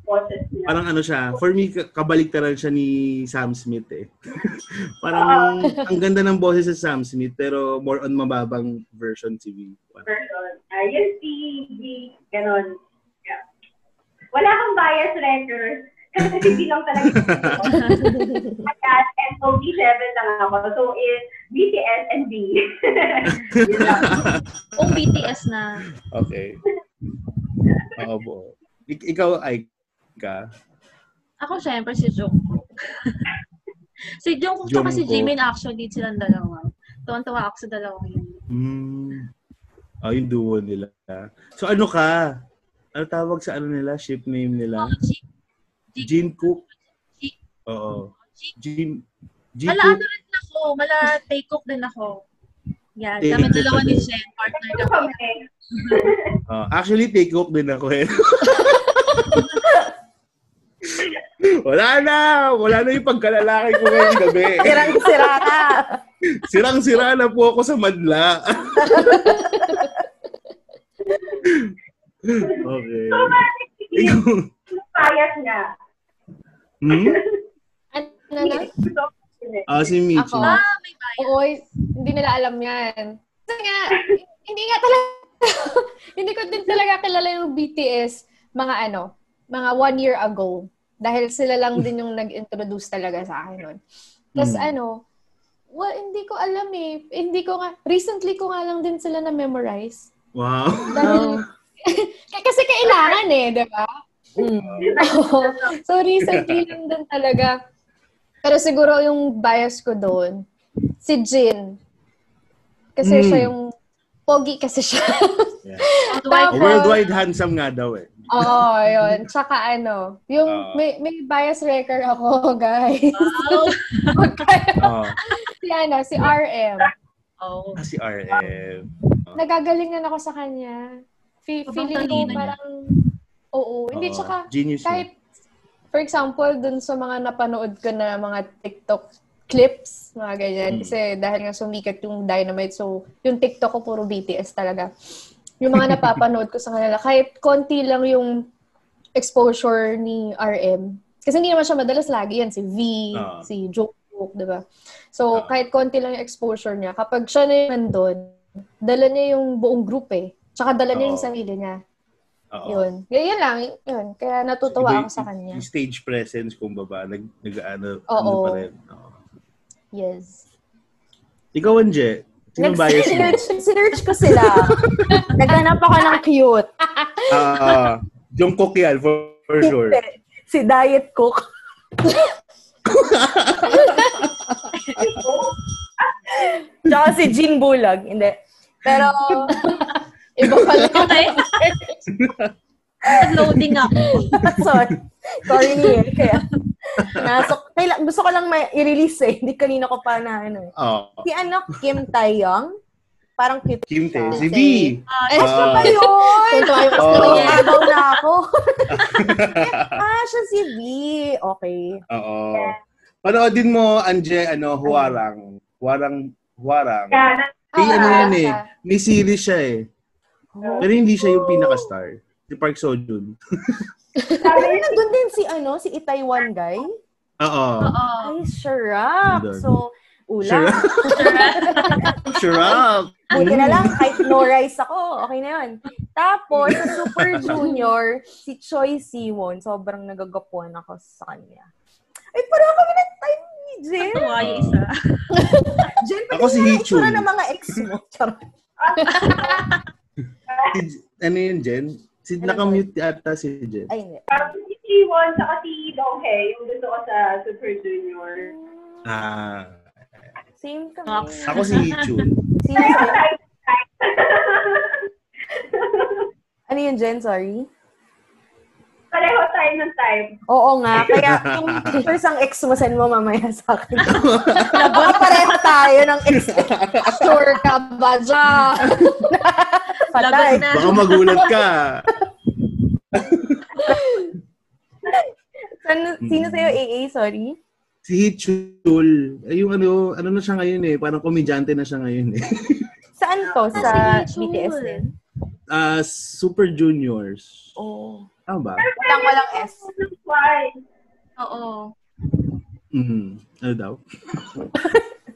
boses niya. Parang ano siya, for me, ka- kabaliktaran siya ni Sam Smith eh. Parang ang ganda ng boses sa Sam Smith, pero more on mababang version si V. person. Uh, yung si B, ganon. Yeah. Wala akong bias record. Kasi hindi lang talaga. At SOB7 lang ako. So, it's BTS and B. Kung BTS na. Okay. Oo po. Ik- ikaw, ay ka. Ako syempre si Jungkook. si Jungkook tsaka si Jungkook. Jimin actually silang dalawa. Tuwan-tuwa ako sa dalawang yun. Hmm. Oh, yung duo nila. So ano ka? Ano tawag sa ano nila? Ship name nila? Oh, Ji- Jin Cook? Oo. Jin Jin Mala Cook? ano rin ako, mala take cook din ako. Yan, Take kami cook dalawa ni. Jen, partner kami. Oh, actually, take hook din ako eh. wala na! Wala na yung pagkalalaki ko ngayong gabi. Sirang-sira ka. Sirang-sira na po ako sa madla. okay. So, bakit hindi Ikaw, yung bias niya? Hmm? Ano na? Ah, si Michi. Ako? Ah, may bias. Oo, hindi nila alam yan. Kasi nga, hindi nga talaga, hindi ko din talaga kilala yung BTS mga ano, mga one year ago. Dahil sila lang din yung nag-introduce talaga sa akin nun. Tapos Mm. ano, well, hindi ko alam eh. Hindi ko nga, recently ko nga lang din sila na-memorize. Wow. Dahil, kasi kailangan eh, di ba? Mm. So, recently lang din talaga. Pero siguro yung bias ko doon, si Jin. Kasi Mm. siya yung, pogi kasi siya. Yeah. Tapos, Worldwide handsome nga daw eh. Oo, yun. Tsaka ano, yung Ah. may, may bias wrecker ako, guys. Wow. Oh, si ano, si RM. Oh. ah, si RM. Nagagalingan ako sa kanya. Feeling ko parang, oo. Hindi, Oo, tsaka, Genius kahit, for example, dun sa mga napanood ko na mga TikTok clips, mga ganyan. Mm. Kasi dahil nga sumikat yung Dynamite, so yung TikTok ko puro BTS talaga. Yung mga napapanood ko sa kanila, kahit konti lang yung exposure ni RM. Kasi hindi naman siya madalas lagi yan. Si V, Ah. si Jungkook, di ba? So, Ah. kahit konti lang yung exposure niya, kapag siya na yung nandun, dala niya yung buong group eh. Tsaka dala niya yung Oo. sarili niya. Oo. Yun. Kaya yun lang. Yun. Kaya natutuwa Iba ako yung- sa kanya. Yung stage presence, kumbaga, nag, nag ano, Oo. ano pa rin. Oo. Yes. Ikaw, Anje, sino bias mo? Nag-search, search ko sila. Naghanap ako ng cute. Ah, Jungkook yan, for, for sure. Si Diet Cook. Tsaka si Jean Bulag. Hindi. Pero, Iba pala. Okay. Loading ako. sorry. Sorry niya. Kaya, nasok, kaila, gusto ko lang may i-release eh. Hindi kanina ko pa na ano. eh. Oo. Si ano, Kim Taeyong. Parang cute Kim Tae, siya. si V. Ay, Ah. Ayun! Tuntua yung Oo. gusto niya. Agaw na ako. ah, siya si V. Okay. Oo. Panoodin mo, Anje, ano, Huwarang. Huwarang, Huwarang. Kaya, Eh, ano Ah, yan eh. siya. May series siya eh. Pero hindi siya yung pinaka-star. Si Park Seo-joon. Pero nandun din si ano, si Itaiwan guy. Oo. Oo. Ay, Sharap. So, ulam. Sure up. Buti na lang, kahit no rice ako, okay na yun. Tapos, sa Super Junior, si Choi Siwon, sobrang nagagapuan ako sa kanya. Ay, parang kami ng time ni Jen. Tuwa yung isa. Jen, Ako si Hichul. Itsura ng mga ex mo. Si- ano yun, Jen? Si, nakamute ata si Jen. Ay, hindi. parang si Siwon saka si Donghae, yung gusto ko sa Super Junior. Ah. Same kami. Ako si Hichul. Sino sa'yo? Ano yun, Jen? Sorry. Pareho time ng time. Oo nga. Kaya yung pictures ang ex mo, send mo mamaya sa akin. Baka pareho tayo ng ex. Sure ka ba dyan? Patay. Na. Baka magulat ka. San, sino sa'yo, AA? Sorry. Si Hichul. Eh, yung ano, ano na siya ngayon eh. Parang komedyante na siya ngayon eh. Saan to? Sa Ah, si BTS din? Ah, Super Juniors. Oo. Tama ba? Walang walang S. Why? Oo. Mhm. Ano daw?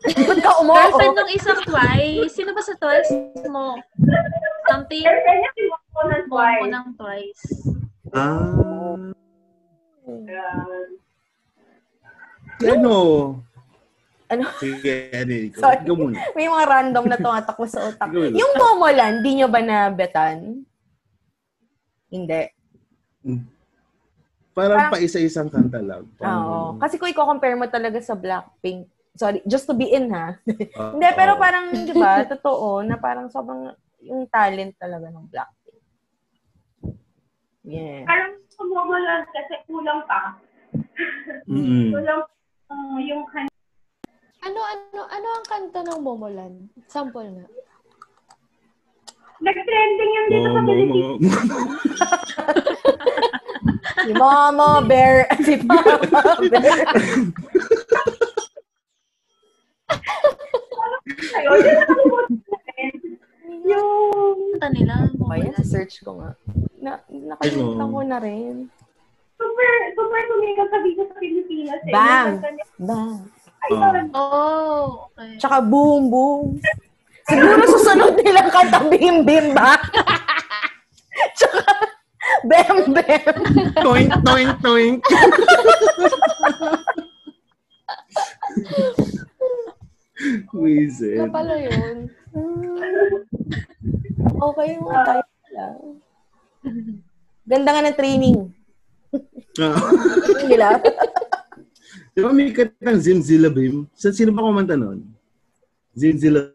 Ba't ka Girlfriend umoo? ng isang Twice. Sino ba sa Twice mo? Something. Niya si Momo ng Twice. ng Twice. Ah. Uh, Si ano? Ano? Sige, ano. Sorry. Ikaw muna. May mga random na tumatakbo sa utak. Yung Momoland, di nyo ba nabetan? Hindi. Parang pa isa-isang kanta lang. Oo. Parang- Kasi kung i-compare mo talaga sa Blackpink, sorry, just to be in ha. Ah, Hindi, pero parang, di ba, totoo, na parang sobrang yung talent talaga ng Blackpink. Yeah. parang sumumo lang kasi kulang pa. Mm-mm. Kulang uh, yung kan- Ano, ano, ano ang kanta ng Momoland? Sample nga. Nag-trending yan dito sa Mo, mo, Pilipinas. mo. Si Mama Bear, si Mama Bear. Ayun, Yung Kanta nila. Ayan, search ko nga. Na, nakalimutan ko na rin. super, super sumikat sa dito sa Pilipinas eh. Bang! Bang. Ayun. Oh, okay. Tsaka boom, boom. Siguro susunod nilang kanta bim bim ba? Tsaka bem bem. Toink, toink, toink. Wisit. Ano pala yun? Okay mga tayo lang. Ganda nga ng training. Ah. Nila. Di ba may katang Zimzilabim? Sa sino ba kumanta nun? Zimzilabim?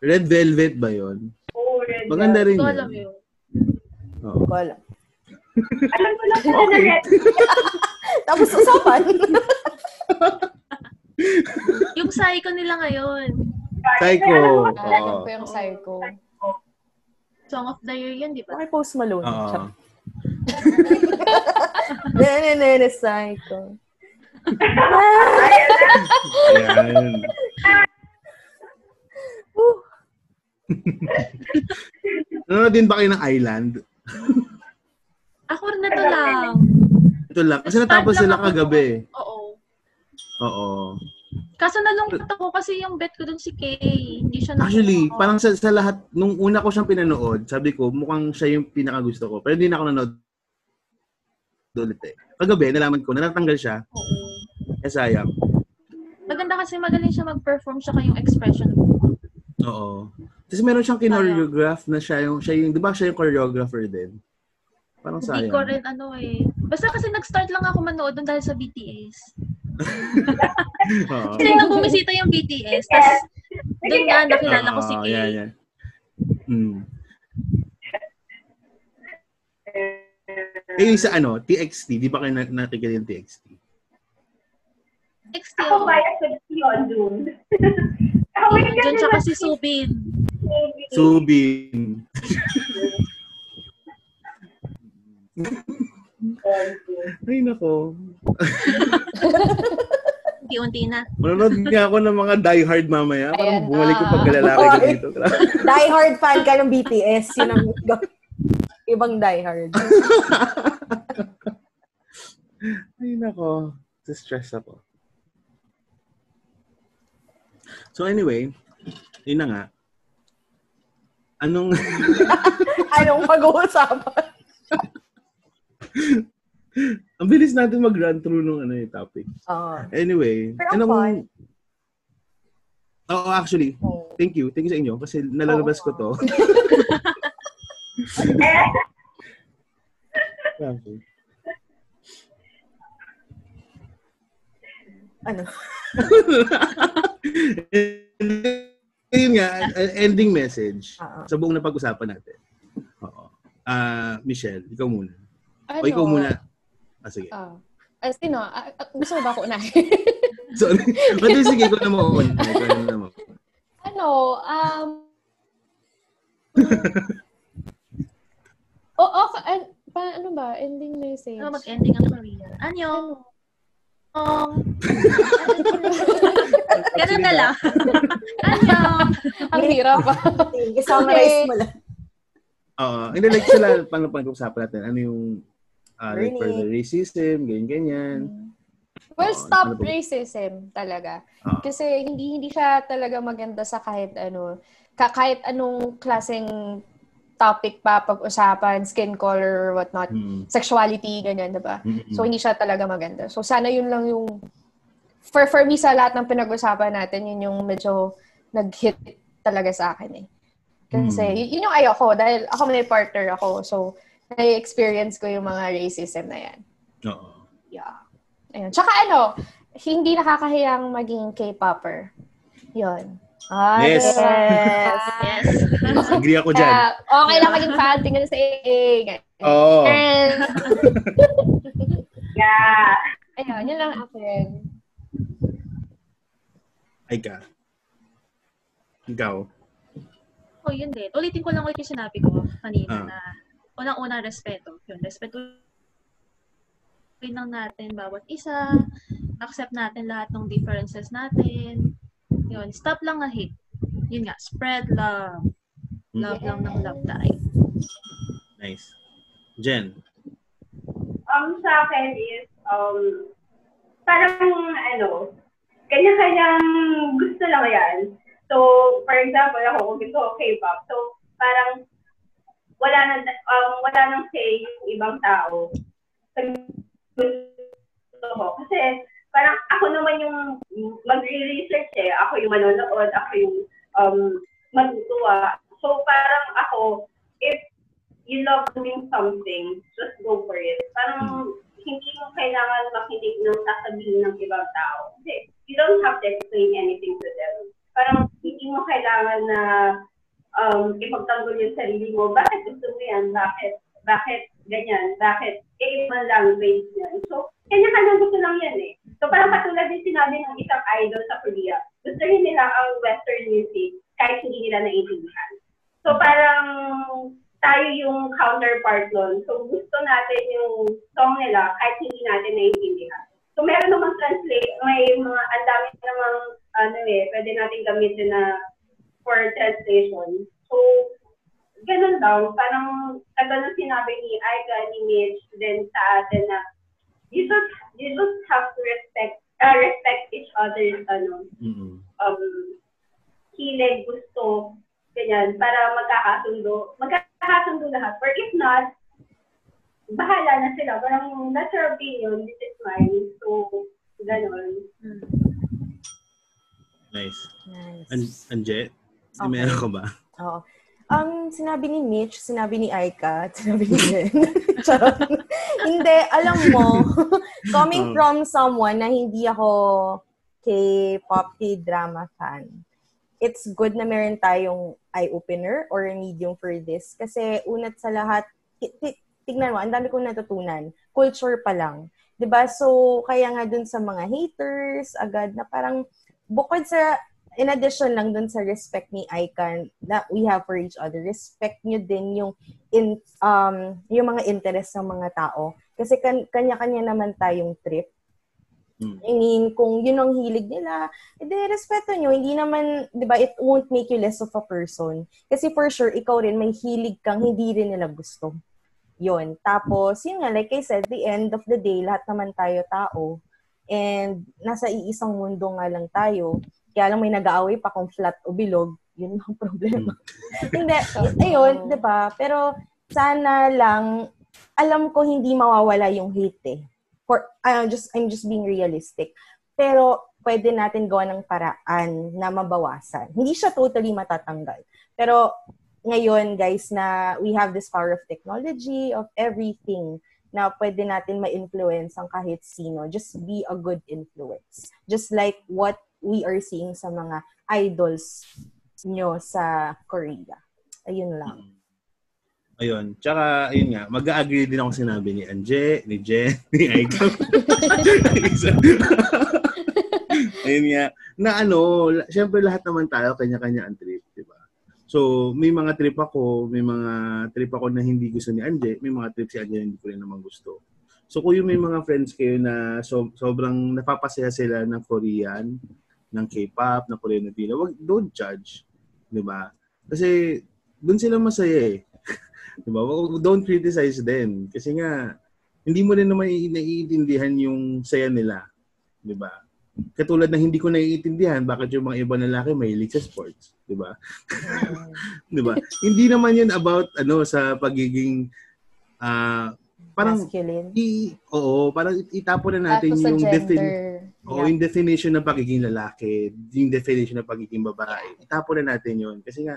Red Velvet ba yon? Oo, red. Maganda rin yun. yun. Oo. Ko alam. Alam ko lang kung na red. Tapos usapan. Yung psycho nila ngayon. Psycho. Alam Oo. ko yung psycho. Song of the year yun, di ba? Okay, Post Malone. Oo. Nene, nene, psycho. Ayan. Nanonood din ba kayo ng Island? Ako rin na to lang. Ito lang. Kasi natapos lang sila kagabi. Oo. Oo. Kaso nalungkot ako kasi yung bet ko dun si Kay. Hindi siya nakuha. Actually, parang sa, sa lahat, nung una ko siyang pinanood, sabi ko, mukhang siya yung pinakagusto ko. Pero hindi na ako nanood ulit eh. Kagabi, nalaman ko, na natanggal siya. Oo. Eh, sayang. Maganda kasi magaling siya mag-perform siya yung expression mo. Oo. Tapos meron siyang kinoreograph na siya yung, siya yung, di ba siya yung choreographer din? Parang Hindi sayang. ko rin ano eh. Basta kasi nag-start lang ako manood dun dahil sa BTS. Kasi nang bumisita yung BTS, tapos doon nga nakilala ko si Kay. yan, yan. Mm. Eh, yung sa ano, TXT, di ba kayo na- nakikinig yung TXT? XT Ako ako. bias sa yun, dun. Diyan siya kasi Subin. Subin. Ay, nako. Unti-unti na. Manonood nga ako ng mga diehard mamaya. Parang Ayan bumalik yung pagkalalaki ko Oy. dito. Die hard fan ka ng BTS. Yun ang ibang die hard. Ay, nako. Stress ako. So anyway, yun na nga. Anong... Anong pag-uusapan? Ang bilis natin mag-run through nung ano yung topic. Oo. Anyway, Pero ang ano fun. Oo, actually, Oo. thank you. Thank you sa inyo kasi nalalabas ko to. Ano? Yun nga, ending message Oo. sa buong napag-usapan natin. Oo. Ah, Michelle, ikaw muna. Ano? O ikaw muna. Ah, sige. Ah. Ah, sino? Ah, ah, gusto mo ba ako unahin? Sorry. Pwede, sige, ikaw na mo. Ikaw na mo. ano, um, o, oh, an, pa, ano ba? Ending message. Ano mag-ending ang career? Anyo. Um, ganun na lang. Anyo. Ang hirap ah. I-summarize mo lang. Oo. Hindi, like sila, paano pag-usapan natin? Ano yung ah, like further racism, ganyan-ganyan. Well, Oo, stop ano racism talaga. Oo. Kasi hindi hindi siya talaga maganda sa kahit ano, ka, kahit anong klaseng topic pa pag-usapan, skin color, whatnot, Mm. sexuality, ganyan, diba? Mm-mm. So, hindi siya talaga maganda. So, sana yun lang yung, for, for me, sa lahat ng pinag-usapan natin, yun yung medyo nag-hit talaga sa akin eh. Kasi, Mm. yun yung ayoko, dahil ako may partner ako, so, na-experience ko yung mga racism na yan. Oo. Yeah. Ayun. Tsaka ano, hindi nakakahiyang maging K-popper. Yun. Ah, Yes. Yes. Yes. Agree ako dyan. Kaya, okay lang maging fan, tingnan sa AA. Oo. And, Yeah. ayun, yun lang akin. Ay ka. Ikaw. Oh, yun din. Ulitin ko lang ulit yung sinabi ko kanina Ah. na unang-unang respeto. Yun, respeto rin lang natin bawat isa. Accept natin lahat ng differences natin. Yun, stop lang ang hate. Yun nga, spread love. Love lang ng love tayo. Nice. Jen. Um, sa akin is, um, parang, ano, kanya-kanyang gusto lang yan. So, for example, ako, kung gusto ko K-pop, so, parang, wala na, um, wala nang say yung ibang tao. Sa gusto ko. Kasi, parang ako naman yung mag-research eh. Ako yung manonood, ako yung um, matutuwa. So, parang ako, if you love doing something, just go for it. Parang hindi mo kailangan makinig ng sasabihin ng ibang tao. Kasi you don't have to explain anything to them. Parang hindi mo kailangan na um, ipagtanggol yung sarili mo. Bakit gusto mo yan? Bakit? Bakit ganyan? Bakit? Eh, ibang language yan. So, kanya-kanya gusto lang yan eh. So, parang katulad din sinabi ng isang idol sa Korea, gusto rin nila ang Western music kahit hindi nila naiintindihan. So, parang tayo yung counterpart nun. So, gusto natin yung song nila kahit hindi natin naiintindihan. So, meron namang translation may mga, ang dami namang, ano eh, pwede natin gamitin na for translation. So, ganun daw, parang tagal na sinabi ni Aika, ni Mitch, then sa atin na you just, you just have to respect, uh, respect each other's, ano, Mm-mm. um, hilig, gusto, ganyan, para magkakasundo, magkakasundo lahat. Or if not, bahala na sila. Parang, that's your opinion, this is mine. So, ganun. Nice. Nice. An Anje, Okay. meron ka ba? Oo. Um, sinabi ni Mitch, sinabi ni Aika, sinabi ni Jen. Hindi, alam mo, coming Oh. from someone na hindi ako K-pop, K-drama fan, it's good na meron tayong eye-opener or medium for this. Kasi unat sa lahat, ti- ti- tignan mo, ang dami kong natutunan. Culture pa lang. 'Di ba So, kaya nga dun sa mga haters, agad na parang, bukod sa in addition lang dun sa respect ni Icon that we have for each other, respect nyo din yung in um yung mga interest ng mga tao. Kasi kan- kanya-kanya naman tayong trip. Hmm. I mean, kung yun ang hilig nila, edi respeto nyo. Hindi naman, di ba, it won't make you less of a person. Kasi for sure, ikaw rin, may hilig kang hindi rin nila gusto. Yun. Tapos, yun nga, like I said, the end of the day, lahat naman tayo tao. And nasa iisang mundo nga lang tayo. Kaya lang may nag-aaway pa kung flat o bilog. Yun ang problema. Hindi, ayun, di ba? Pero sana lang, alam ko hindi mawawala yung hate eh. For, I'm just, I'm just being realistic. Pero pwede natin gawa ng paraan na mabawasan. Hindi siya totally matatanggal. Pero ngayon, guys, na we have this power of technology, of everything, na pwede natin ma-influence ang kahit sino. Just be a good influence. Just like what we are seeing sa mga idols nyo sa Korea. Ayun lang. Ayun. Tsaka, ayun nga, mag-agree din ako sinabi ni Anje, ni Jen, ni Aiko. ayun nga. Na ano, syempre lahat naman tayo, kanya-kanya ang trip, di ba? So, may mga trip ako, may mga trip ako na hindi gusto ni Anje, may mga trip si Anje na hindi ko rin naman gusto. So, kung yung may mga friends kayo na so, sobrang napapasaya sila ng Korean, ng K-pop, ng Korean na Pila, wag, don't judge. Di ba? Kasi, doon sila masaya eh. Di ba? Don't criticize them. Kasi nga, hindi mo rin naman naiintindihan yung saya nila. Di ba? Katulad na hindi ko naiintindihan bakit yung mga ibang lalaki mahilig sa sports. Di ba? Di ba? hindi naman yun about ano sa pagiging ah parang Masculine. i, oo, parang it- itapon na natin sa yung gender. defin- Oo, Yeah. yung definition ng pagiging lalaki, yung definition ng pagiging babae. Itapon na natin yun. Kasi nga,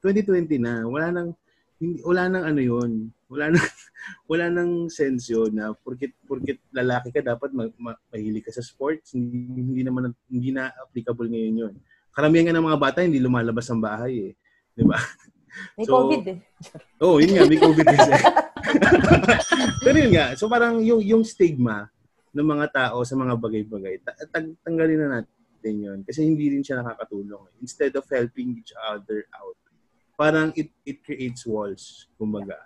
2020 na, wala nang, hindi, wala nang ano yun. Wala nang, wala nang sense yun na porkit, porkit lalaki ka, dapat ma, ma, mahilig ka sa sports. Hindi, hindi naman, hindi na applicable ngayon yun. Karamihan nga ng mga bata, hindi lumalabas ng bahay eh. Di ba? May So, COVID eh. Oo, oh, yun nga, may COVID kasi. Pero yun nga, so parang yung, yung stigma ng mga tao sa mga bagay-bagay, ta- tag- tanggalin na natin yun. Kasi hindi rin siya nakakatulong. eh. Instead of helping each other out, parang it, it creates walls, kumbaga.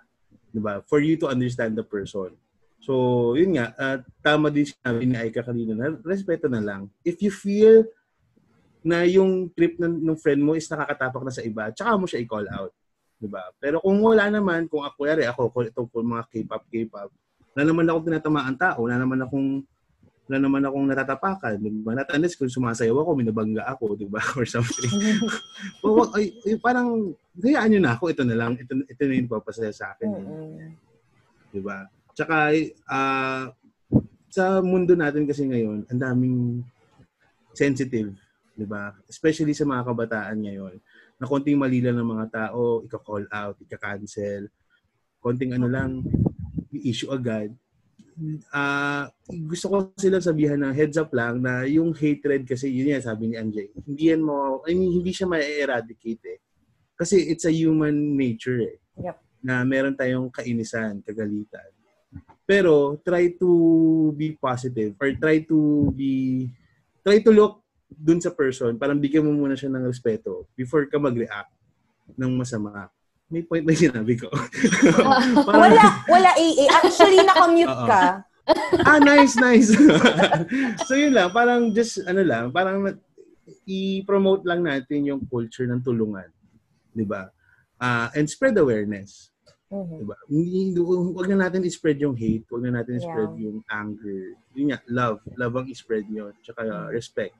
Diba? For you to understand the person. So, yun nga, ah, tama din sinabi ni Aika kanina na respeto na lang. If you feel na yung trip ng, ng friend mo is nakakatapak na sa iba, tsaka mo siya i-call out. Diba? Pero kung wala naman, kung ako, yari, ako, kung ito po mga K-pop, K-pop, wala naman akong tinatamaan tao, wala naman akong wala naman akong natatapakan, di ba? Not unless kung sumasayaw ako, minabangga ako, di ba? Or something. wag- ay, ay, parang, hayaan nyo na ako, ito na lang, ito, ito na yung papasaya sa akin. Mm-mm. Di ba? Tsaka, ah, sa mundo natin kasi ngayon, ang daming sensitive, di ba? Especially sa mga kabataan ngayon, na konting mali lang ng mga tao, ika-call out, ika-cancel, konting ano lang, issue agad. Ah, gusto ko sila sabihan na heads up lang na yung hatred kasi yun yan sabi ni Anjay. Hindi yan mo I mean, hindi siya ma-eradicate eh. Kasi it's a human nature eh. Yep. Na meron tayong kainisan, kagalitan. Pero try to be positive or try to be try to look dun sa person, parang bigyan mo muna siya ng respeto before ka mag-react ng masama. May point ba yung sinabi ko? Parang- Wala, wala AA. Actually, nakamute ka. ah, nice, nice. so yun lang, parang just, ano lang, parang i-promote lang natin yung culture ng tulungan. Di ba? Ah, and spread awareness. Mhm. Diba? Huwag na natin i-spread yung hate, huwag na natin i-spread Yeah. yung anger. Yun nga, love. Love ang i-spread yun. Tsaka uh, respect.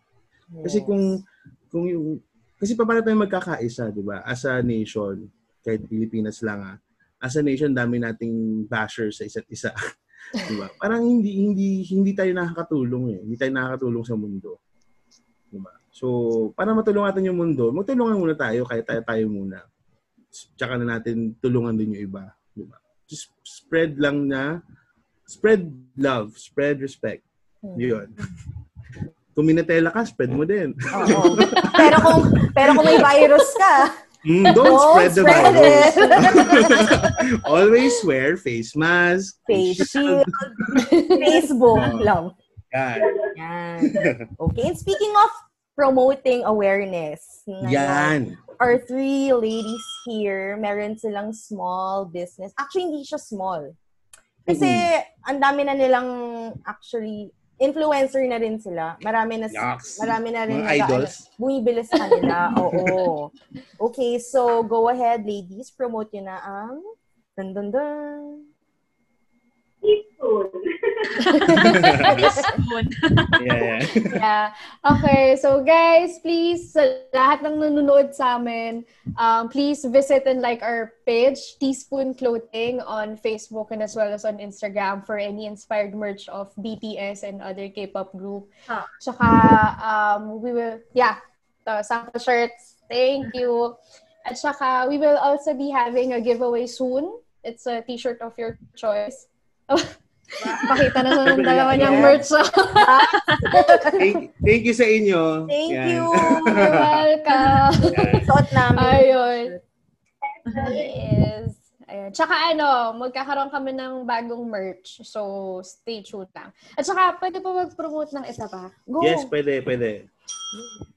Kasi kung, kung yung, kasi pa paano tayo magkakaisa, di ba? As a nation, kahit Pilipinas lang ah, as a nation, dami nating bashers sa isa't isa. di ba? Parang hindi, hindi, hindi tayo nakakatulong eh. Hindi tayo nakakatulong sa mundo. Di ba? So, para matulungan natin yung mundo, magtulungan muna tayo, kahit tayo tayo muna. Tsaka na natin tulungan din yung iba. Di ba? Just spread lang na, spread love, spread respect. Yun. Kung minatela ka, spread mo din. Oo. pero kung pero kung may virus ka, Mm, don't, Don't spread the spread virus. Always wear face mask. face shield, Facebook Oo. lang. Yan. Yan. Okay, and speaking of promoting awareness, Yan. our three ladies here, meron silang small business. Actually, hindi siya small. Kasi, ang dami na nilang actually, influencer na rin sila. Marami na, Yucks. marami na rin Mga nag- idols. ano, bumibili sa kanila. Oo. Okay, so go ahead, ladies. Promote nyo na ang dun dun dun. Teaspoon. Teaspoon. Yeah, yeah. yeah. Okay, so guys, please, sa lahat ng nanonood sa amin, um, please visit and like our page, Teaspoon Clothing, on Facebook and as well as on Instagram for any inspired merch of BTS and other K-pop group. Ah. Tsaka, um, we will, yeah, the sample shirts. Thank you. At saka, we will also be having a giveaway soon. It's a t-shirt of your choice. Pakita na sa dalawa niyang merch. Thank, thank you sa inyo. Thank Yan. you. You're welcome. Suot namin. Ayun. Yes. Ayun. Tsaka ano, magkakaroon kami ng bagong merch. So, stay tuned lang. At saka, pwede pa mag-promote ng isa pa? Go! Yes, pwede, pwede.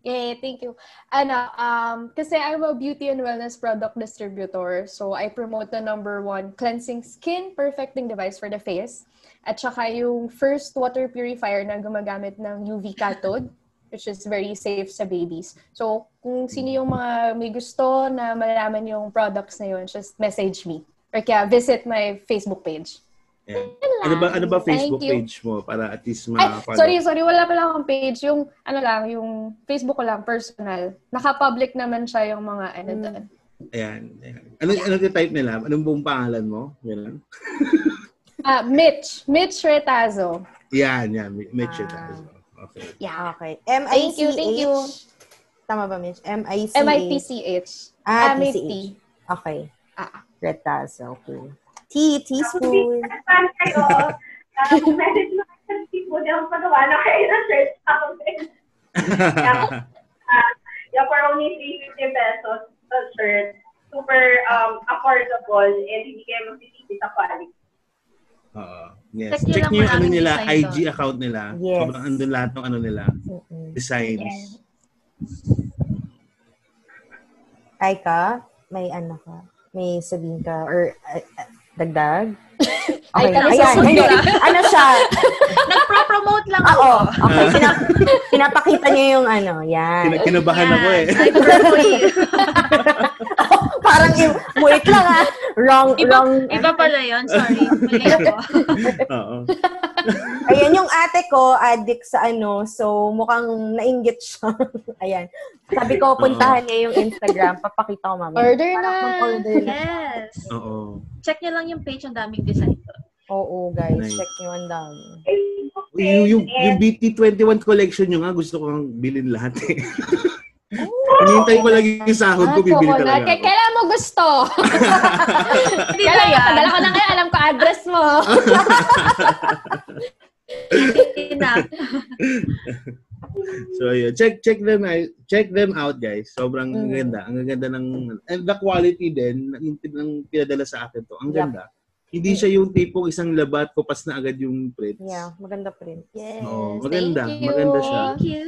Yeah, thank you. Ano, um, kasi I'm a beauty and wellness product distributor. So, I promote the number one cleansing skin perfecting device for the face. At saka yung first water purifier na gumagamit ng UV cathode, which is very safe sa babies. So, kung sino yung mga may gusto na malaman yung products na yun, just message me. Or kaya visit my Facebook page. Yan. Ano ba ano ba Facebook you. page mo para at least Ay, ma-follow? sorry, sorry. Wala pala akong page. Yung, ano lang, yung Facebook ko lang, personal. Naka-public naman siya yung mga, ano doon. Ayan. ayan. Ano ano yung type nila? Anong buong pangalan mo? Ganun. Ah, Mitch. Mitch Retazo. Yan, yan. Mitch Ah. Itazo. Okay. Yeah. Okay. M-I-C-H. Thank you, thank you. Tama ba, Mitch? M-I-C-H. M-I-T-C-H. Ah, Ah, may T-C-H. T. Okay. Ah. Retazo. Okay. Tea, teaspoon. Saan kayo? Ah, message mo sa teaspoon yung pagawa na kayo ng shirt ako. Yeah, for only 350 pesos the shirt. Super um, affordable and hindi kayo magtitipid sa quality. Oo. Yes. Check nyo Check nyo yung ano nila, IG account nila. Yes. Sobrang andun lahat ng ano nila, Mm-mm. designs. Ay ka, may ano ka, may sabihin ka, or uh, uh, dagdag? Ay, Okay, ka, ayan, nasusunod hindi. ka. Ano siya? Nagpro-promote lang Ah, ako. Oo, okay. Pinap- pinapakita niyo yung ano, yan. Kina- kinabahan ako eh. Ay, purple. Parang, i- wait lang ah. Wrong, Iba, wrong. iba pala yun. Sorry. Mali ako. Oo. Ayan, yung ate ko, addict sa ano, so mukhang nainggit siya. Ayan. Sabi ko, puntahan niya yung Instagram. Papakita ko mamaya. Order na. Mag-order na. Yes. Oo. Check nyo lang yung page. Ang daming design doon. Oo, guys. Nice. Check niyo ang dami. Yung, yung, yung BT21 collection nyo nga, gusto ko kang bilhin lahat eh. Hinihintay ko lagi yung sahod ko, Ah, bibili talaga Kaya ako. kailan mo gusto? Kailan, yan? padala ko na ngayon. Alam ko address mo. Hindi na. So yun, check check them out, check them out guys. Sobrang Mm. ganda. Ang ganda ng and the quality din ng, ng pinadala sa akin to. Ang Yep. ganda. Hindi siya yung tipong isang labat kupas na agad yung prints. Yeah, maganda print. Yes. Oo, maganda. thank you. Maganda siya. Thank you.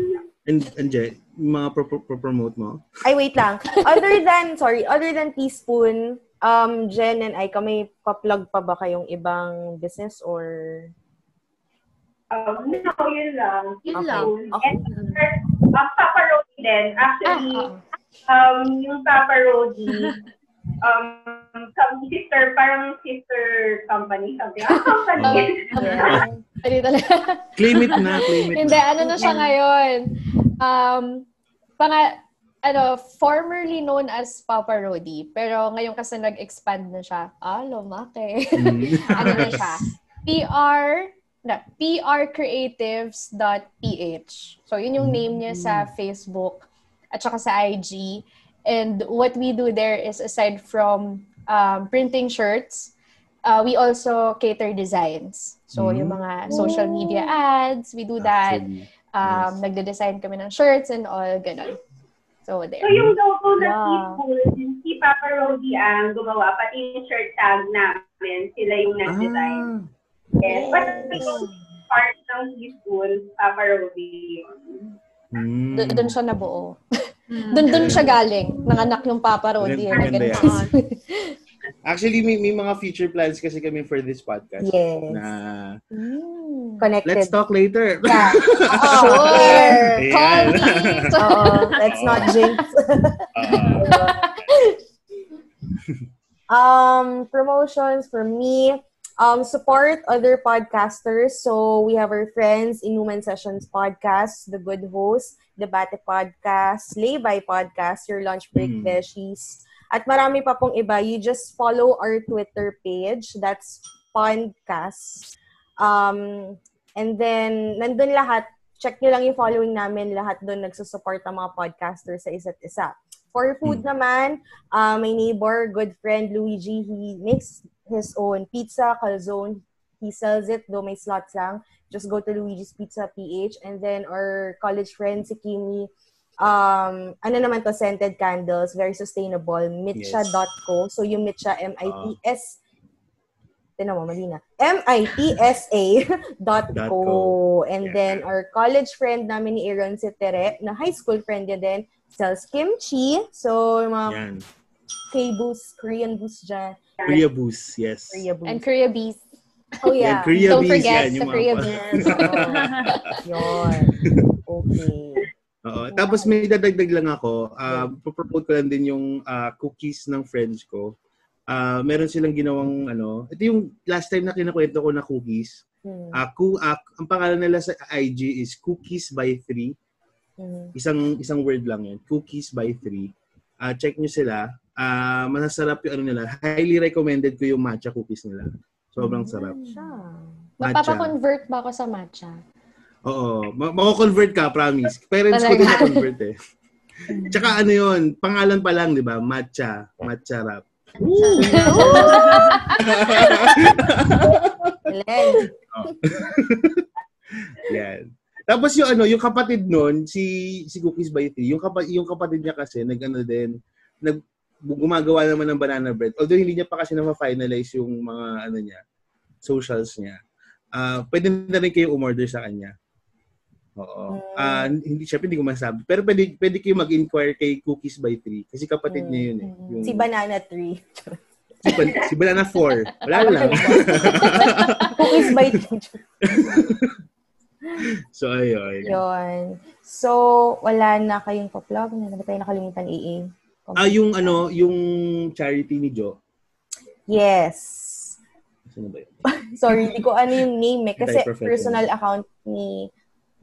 And, and yung mga pro, pro, pro- promote mo? Ay, wait lang. Other than, sorry, other than teaspoon, um, Jen and I, kami pa-plug pa ba kayong ibang business or? Um, no, yun lang. Yun Okay. lang. Okay. And uh, Papa Rodi din. Actually, Ah, um, yung Papa Rodi, um, some sister, parang sister company, something. Ah, company. Talaga. Claim it na, claim it Hindi, ano na siya ngayon. Um, panga, ano, formerly known as Papa Rodi. Pero ngayon kasi nag-expand na siya. Ah, lumaki. Mm. ano na siya? PR, na, prcreatives.ph. So, yun yung name niya sa Facebook at saka sa IG. And what we do there is aside from um, printing shirts, uh, we also cater designs. So, Mm. yung mga social media ads, we do that. Actually, Um, yes. Nagde-design kami ng shirts and all, ganun. So, there. So yung logo na Wow. people, si Papa Rodi ang gumawa, pati yung shirt tag namin, sila yung nag-design. Ah, Yes. Pati yung part ng school, Papa Rodi. mm. Do- doon siya nabuo. doon doon siya galing. Nanganak yung Papa Rodi. Na maganda ganun. Actually, may, may mga future plans kasi kami for this podcast. Yes. Na, Mm. Connected. let's talk later. Yeah. Sure. Ayan. Call me. Oo. Let's not jinx. Um, promotions for me. Um, support other podcasters. So we have our friends in Human Sessions Podcast, The Good Host, Debate Podcast, Lay By Podcast, Your Lunch Break Mm. Beshies. At marami pa pong iba. You just follow our Twitter page. That's Podcast. Um, and then, nandun lahat. Check nyo lang yung following namin. Lahat doon nagsusupport ang mga podcasters sa isa't isa. For food naman, uh, my neighbor, good friend, Luigi, he makes his own pizza, calzone. He sells it, though may slots lang. Just go to Luigi's Pizza PH. And then our college friend, si Kimi, um, ano naman to, scented candles, very sustainable, mitcha.co. So yung mitcha, M-I-T-S, tinan mo, mali na. M-I-T-S-A dot Dot co. co. And Yeah. then our college friend namin ni Aaron si Tere, na high school friend niya din, sells kimchi. So, yung mga Yan. K-boost, Korean boost dyan. Korea Boost, yes. Korea boost. And Korea Bees. oh, Yan, yeah. Korea Don't Bees forget yan. the Yung Korea mga, Yes, oo. Yun. Okay. Oo. Tapos may dadagdag lang ako. Uh, promote ko lang din yung ah, cookies ng friends ko. Ah, meron silang ginawang ano, ito yung last time na kinakwento ko na cookies. Hmm. Ah, ku- ah, ang pangalan nila sa IG is Cookies by 3. Hmm. Isang isang word lang 'yan. Cookies by 3. Ah, check nyo sila. Ah, masasarap yung ano nila. Highly recommended ko yung matcha cookies nila. Sobrang sarap. Siya. Matcha. Magpapakonvert ba ako sa matcha? Oo. Ma- Mako-convert ka, promise. Parents ko din Talaga? na-convert eh. Tsaka ano yun, pangalan pa lang, di ba? Matcha. Matcha rap. Len. Yan. Tapos yung ano, yung kapatid nun, si si Cookies by Three, yung kapatid yung kapatid niya kasi nag-ano din, nag gumagawa naman ng banana bread. Although hindi niya pa kasi na finalize yung mga ano niya, socials niya. Ah, pwede na rin kayo umorder sa kanya. Oo. Ah, hindi syempre hindi ko masabi. Pero pwede pwede kayo mag-inquire kay Cookies by Three kasi kapatid niya yun eh. Yung, Si Banana Tree. si, Ban- si Banana 4. Wala lang. Cookies by so ayun. Yun. So, wala na kayong pa-plug. Ano ba tayo nakalimutan, AA? Ah, yung ano, yung charity ni Joe. Yes. Sino ba yun? Sorry, hindi ko ano yung name eh. Kasi personal account ni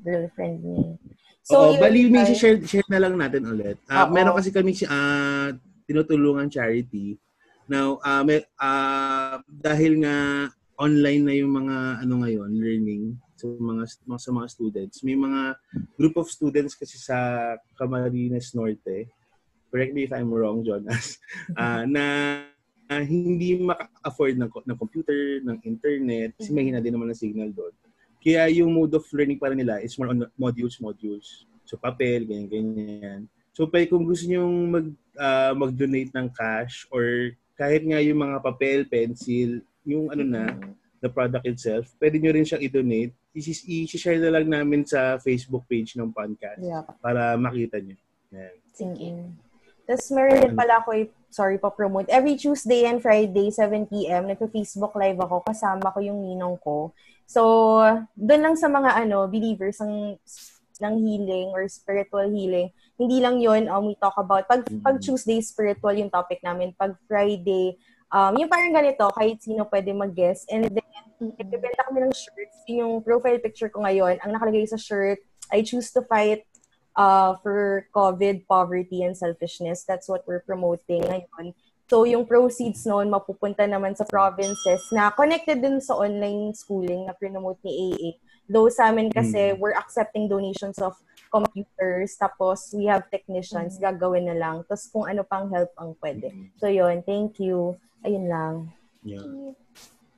girlfriend niya. So, Oo, yun bali may ay- share, share na lang natin ulit. Ah, Oo. meron kasi kami uh, tinutulungan charity. Now, ah, may, ah, dahil nga online na yung mga ano ngayon, learning sa mga mga- sa mga students. May mga group of students kasi sa Camarines Norte. Correct me if I'm wrong, Jonas. ah, na ah, hindi maka-afford ng, ng computer, ng internet, kasi mahina din naman ang signal doon. Kaya yung mode of learning para nila is more on modules, modules. So, papel, ganyan, ganyan. So, pwede kung gusto nyo mag, ah, mag-donate ng cash or kahit nga yung mga papel, pencil, yung ano na, the product itself, pwede nyo rin siyang i-donate. I-share na lang namin sa Facebook page ng podcast Yeah. para makita nyo. Yan. Sige. Tapos meron din pala ako, eh, sorry pa promote. Every Tuesday and Friday, 7 p.m., nagpa-Facebook live ako. Kasama ko yung ninong ko. So, doon lang sa mga ano, believers ng, ng healing or spiritual healing. Hindi lang yun, um, we talk about, pag, pag Tuesday, spiritual yung topic namin. Pag Friday, um, yung parang ganito, kahit sino pwede mag-guest. And then, nagbebenta kami ng shirts. Yun Yung profile picture ko ngayon, ang nakalagay sa shirt, I choose to fight uh, for COVID, poverty, and selfishness. That's what we're promoting ngayon. So, yung proceeds noon, mapupunta naman sa provinces na connected din sa online schooling na promote ni AA. Though sa amin kasi, we're accepting donations of computers, tapos we have technicians, gagawin na lang. Tapos kung ano pang help ang pwede. So, yun. Thank you. Ayun lang. Yeah.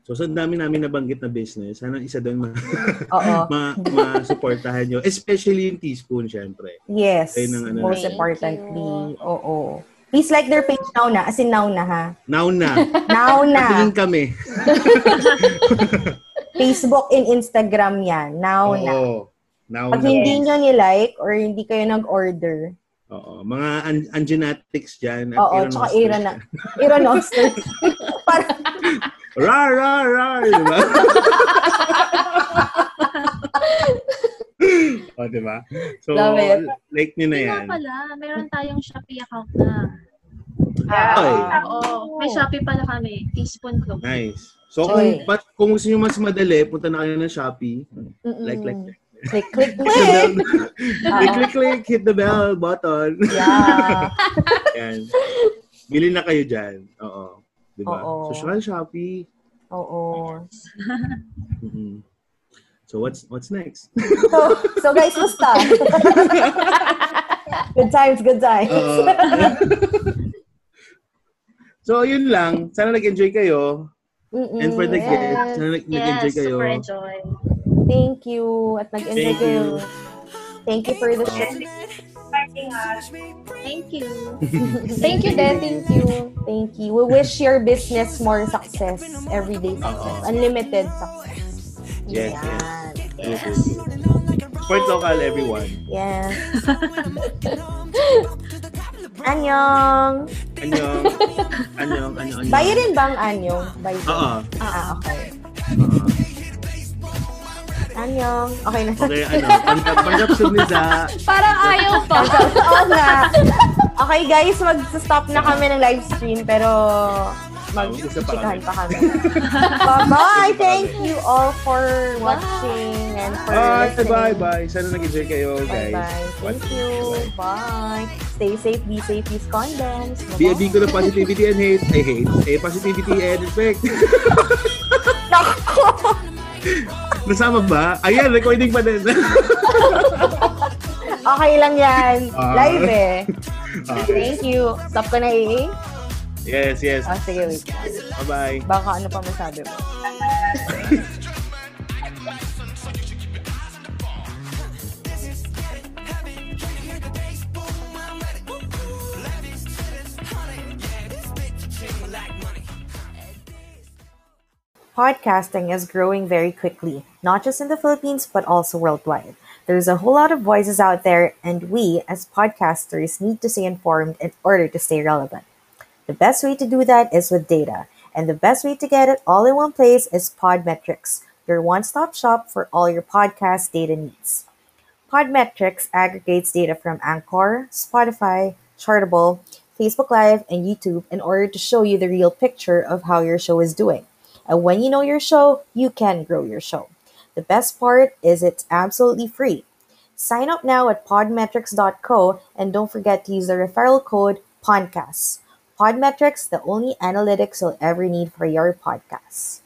So, sa dami namin nabanggit na business, sana isa doon ma, ma, ma-supportahan nyo. Especially yung teaspoon, syempre. Yes. Ayun ang ano most importantly. Oo. Please like their page now na. As in now na ha. Now na. Now na. Tingin kami. Facebook and Instagram yan. Now na. Oo. Now Pag na. hindi nyo ni-like or hindi kayo nag-order, Oo. Mga an- angenatics dyan. at oo, tsaka Ira na. Ira Nosters. Para, Rar, rar, rar. Diba? o, diba? So, Love it. like nyo na yan. nga pala, meron tayong Shopee account na. Ay, Oo, may Shopee pala kami. Teaspoon Club. nice. So, kung, pat, kung gusto nyo mas madali, punta na kayo ng Shopee. mm-mm. Like, like, like. click, click, click. click, click, click. Hit the bell button. Yeah. Yan. Bili na kayo dyan. Oo. Diba? Oo. Social Shopee. Oo. Mhm. So, what's what's next? So, so guys, musta? good times, good times. Oo. Uh, so, yun lang. Sana nag-enjoy kayo. Mm-mm. And for the Yes. guests, sana nag- nag-enjoy Yes, kayo. super enjoy. Thank you. At nag-enjoy Thank kayo. you. Thank you for the show. Fighting. Thank you. Thank you, din. Thank you. Thank you. We wish your business more success. Everyday success. Unlimited success. Yes, yes. Yes. Support local, everyone. Yes. Anyong. Anyong. Anyong, anyong, anyong. Bayo rin ba ang anyong? Bayo. Oo. Ah, okay. Anyong. Okay na. Okay, ano. Panggap sumisa. Parang ayaw pa. Oo nga. Okay guys, mag-stop na kami ng live stream pero Mag-isa pa mag-chikahan kami. pa kami. Bye-bye! Thank you all for watching and for Bye, listening. bye, bye. Sana nag-enjoy kayo, guys. Bye-bye. Thank you. Bye. Stay safe, be safe, use condoms. Be a beacon of positivity and hate. I hate. Eh, positivity and respect. Nako! Nasama ba? Ayan, recording pa din. Okay lang yan. Ah. Live eh. Okay. Thank you. Stop ko na eh. Yes, yes. Oh, sige, wait. Bye-bye. Baka ano pa masabi mo. Podcasting is growing very quickly, not just in the Philippines, but also worldwide. There's a whole lot of voices out there, and we, as podcasters, need to stay informed in order to stay relevant. The best way to do that is with data, and the best way to get it all in one place is Podmetrics, your one stop shop for all your podcast data needs. Podmetrics aggregates data from Anchor, Spotify, Chartable, Facebook Live, and YouTube in order to show you the real picture of how your show is doing. And when you know your show, you can grow your show. The best part is it's absolutely free. Sign up now at podmetrics.co and don't forget to use the referral code PODCAST. Podmetrics, the only analytics you'll ever need for your podcasts.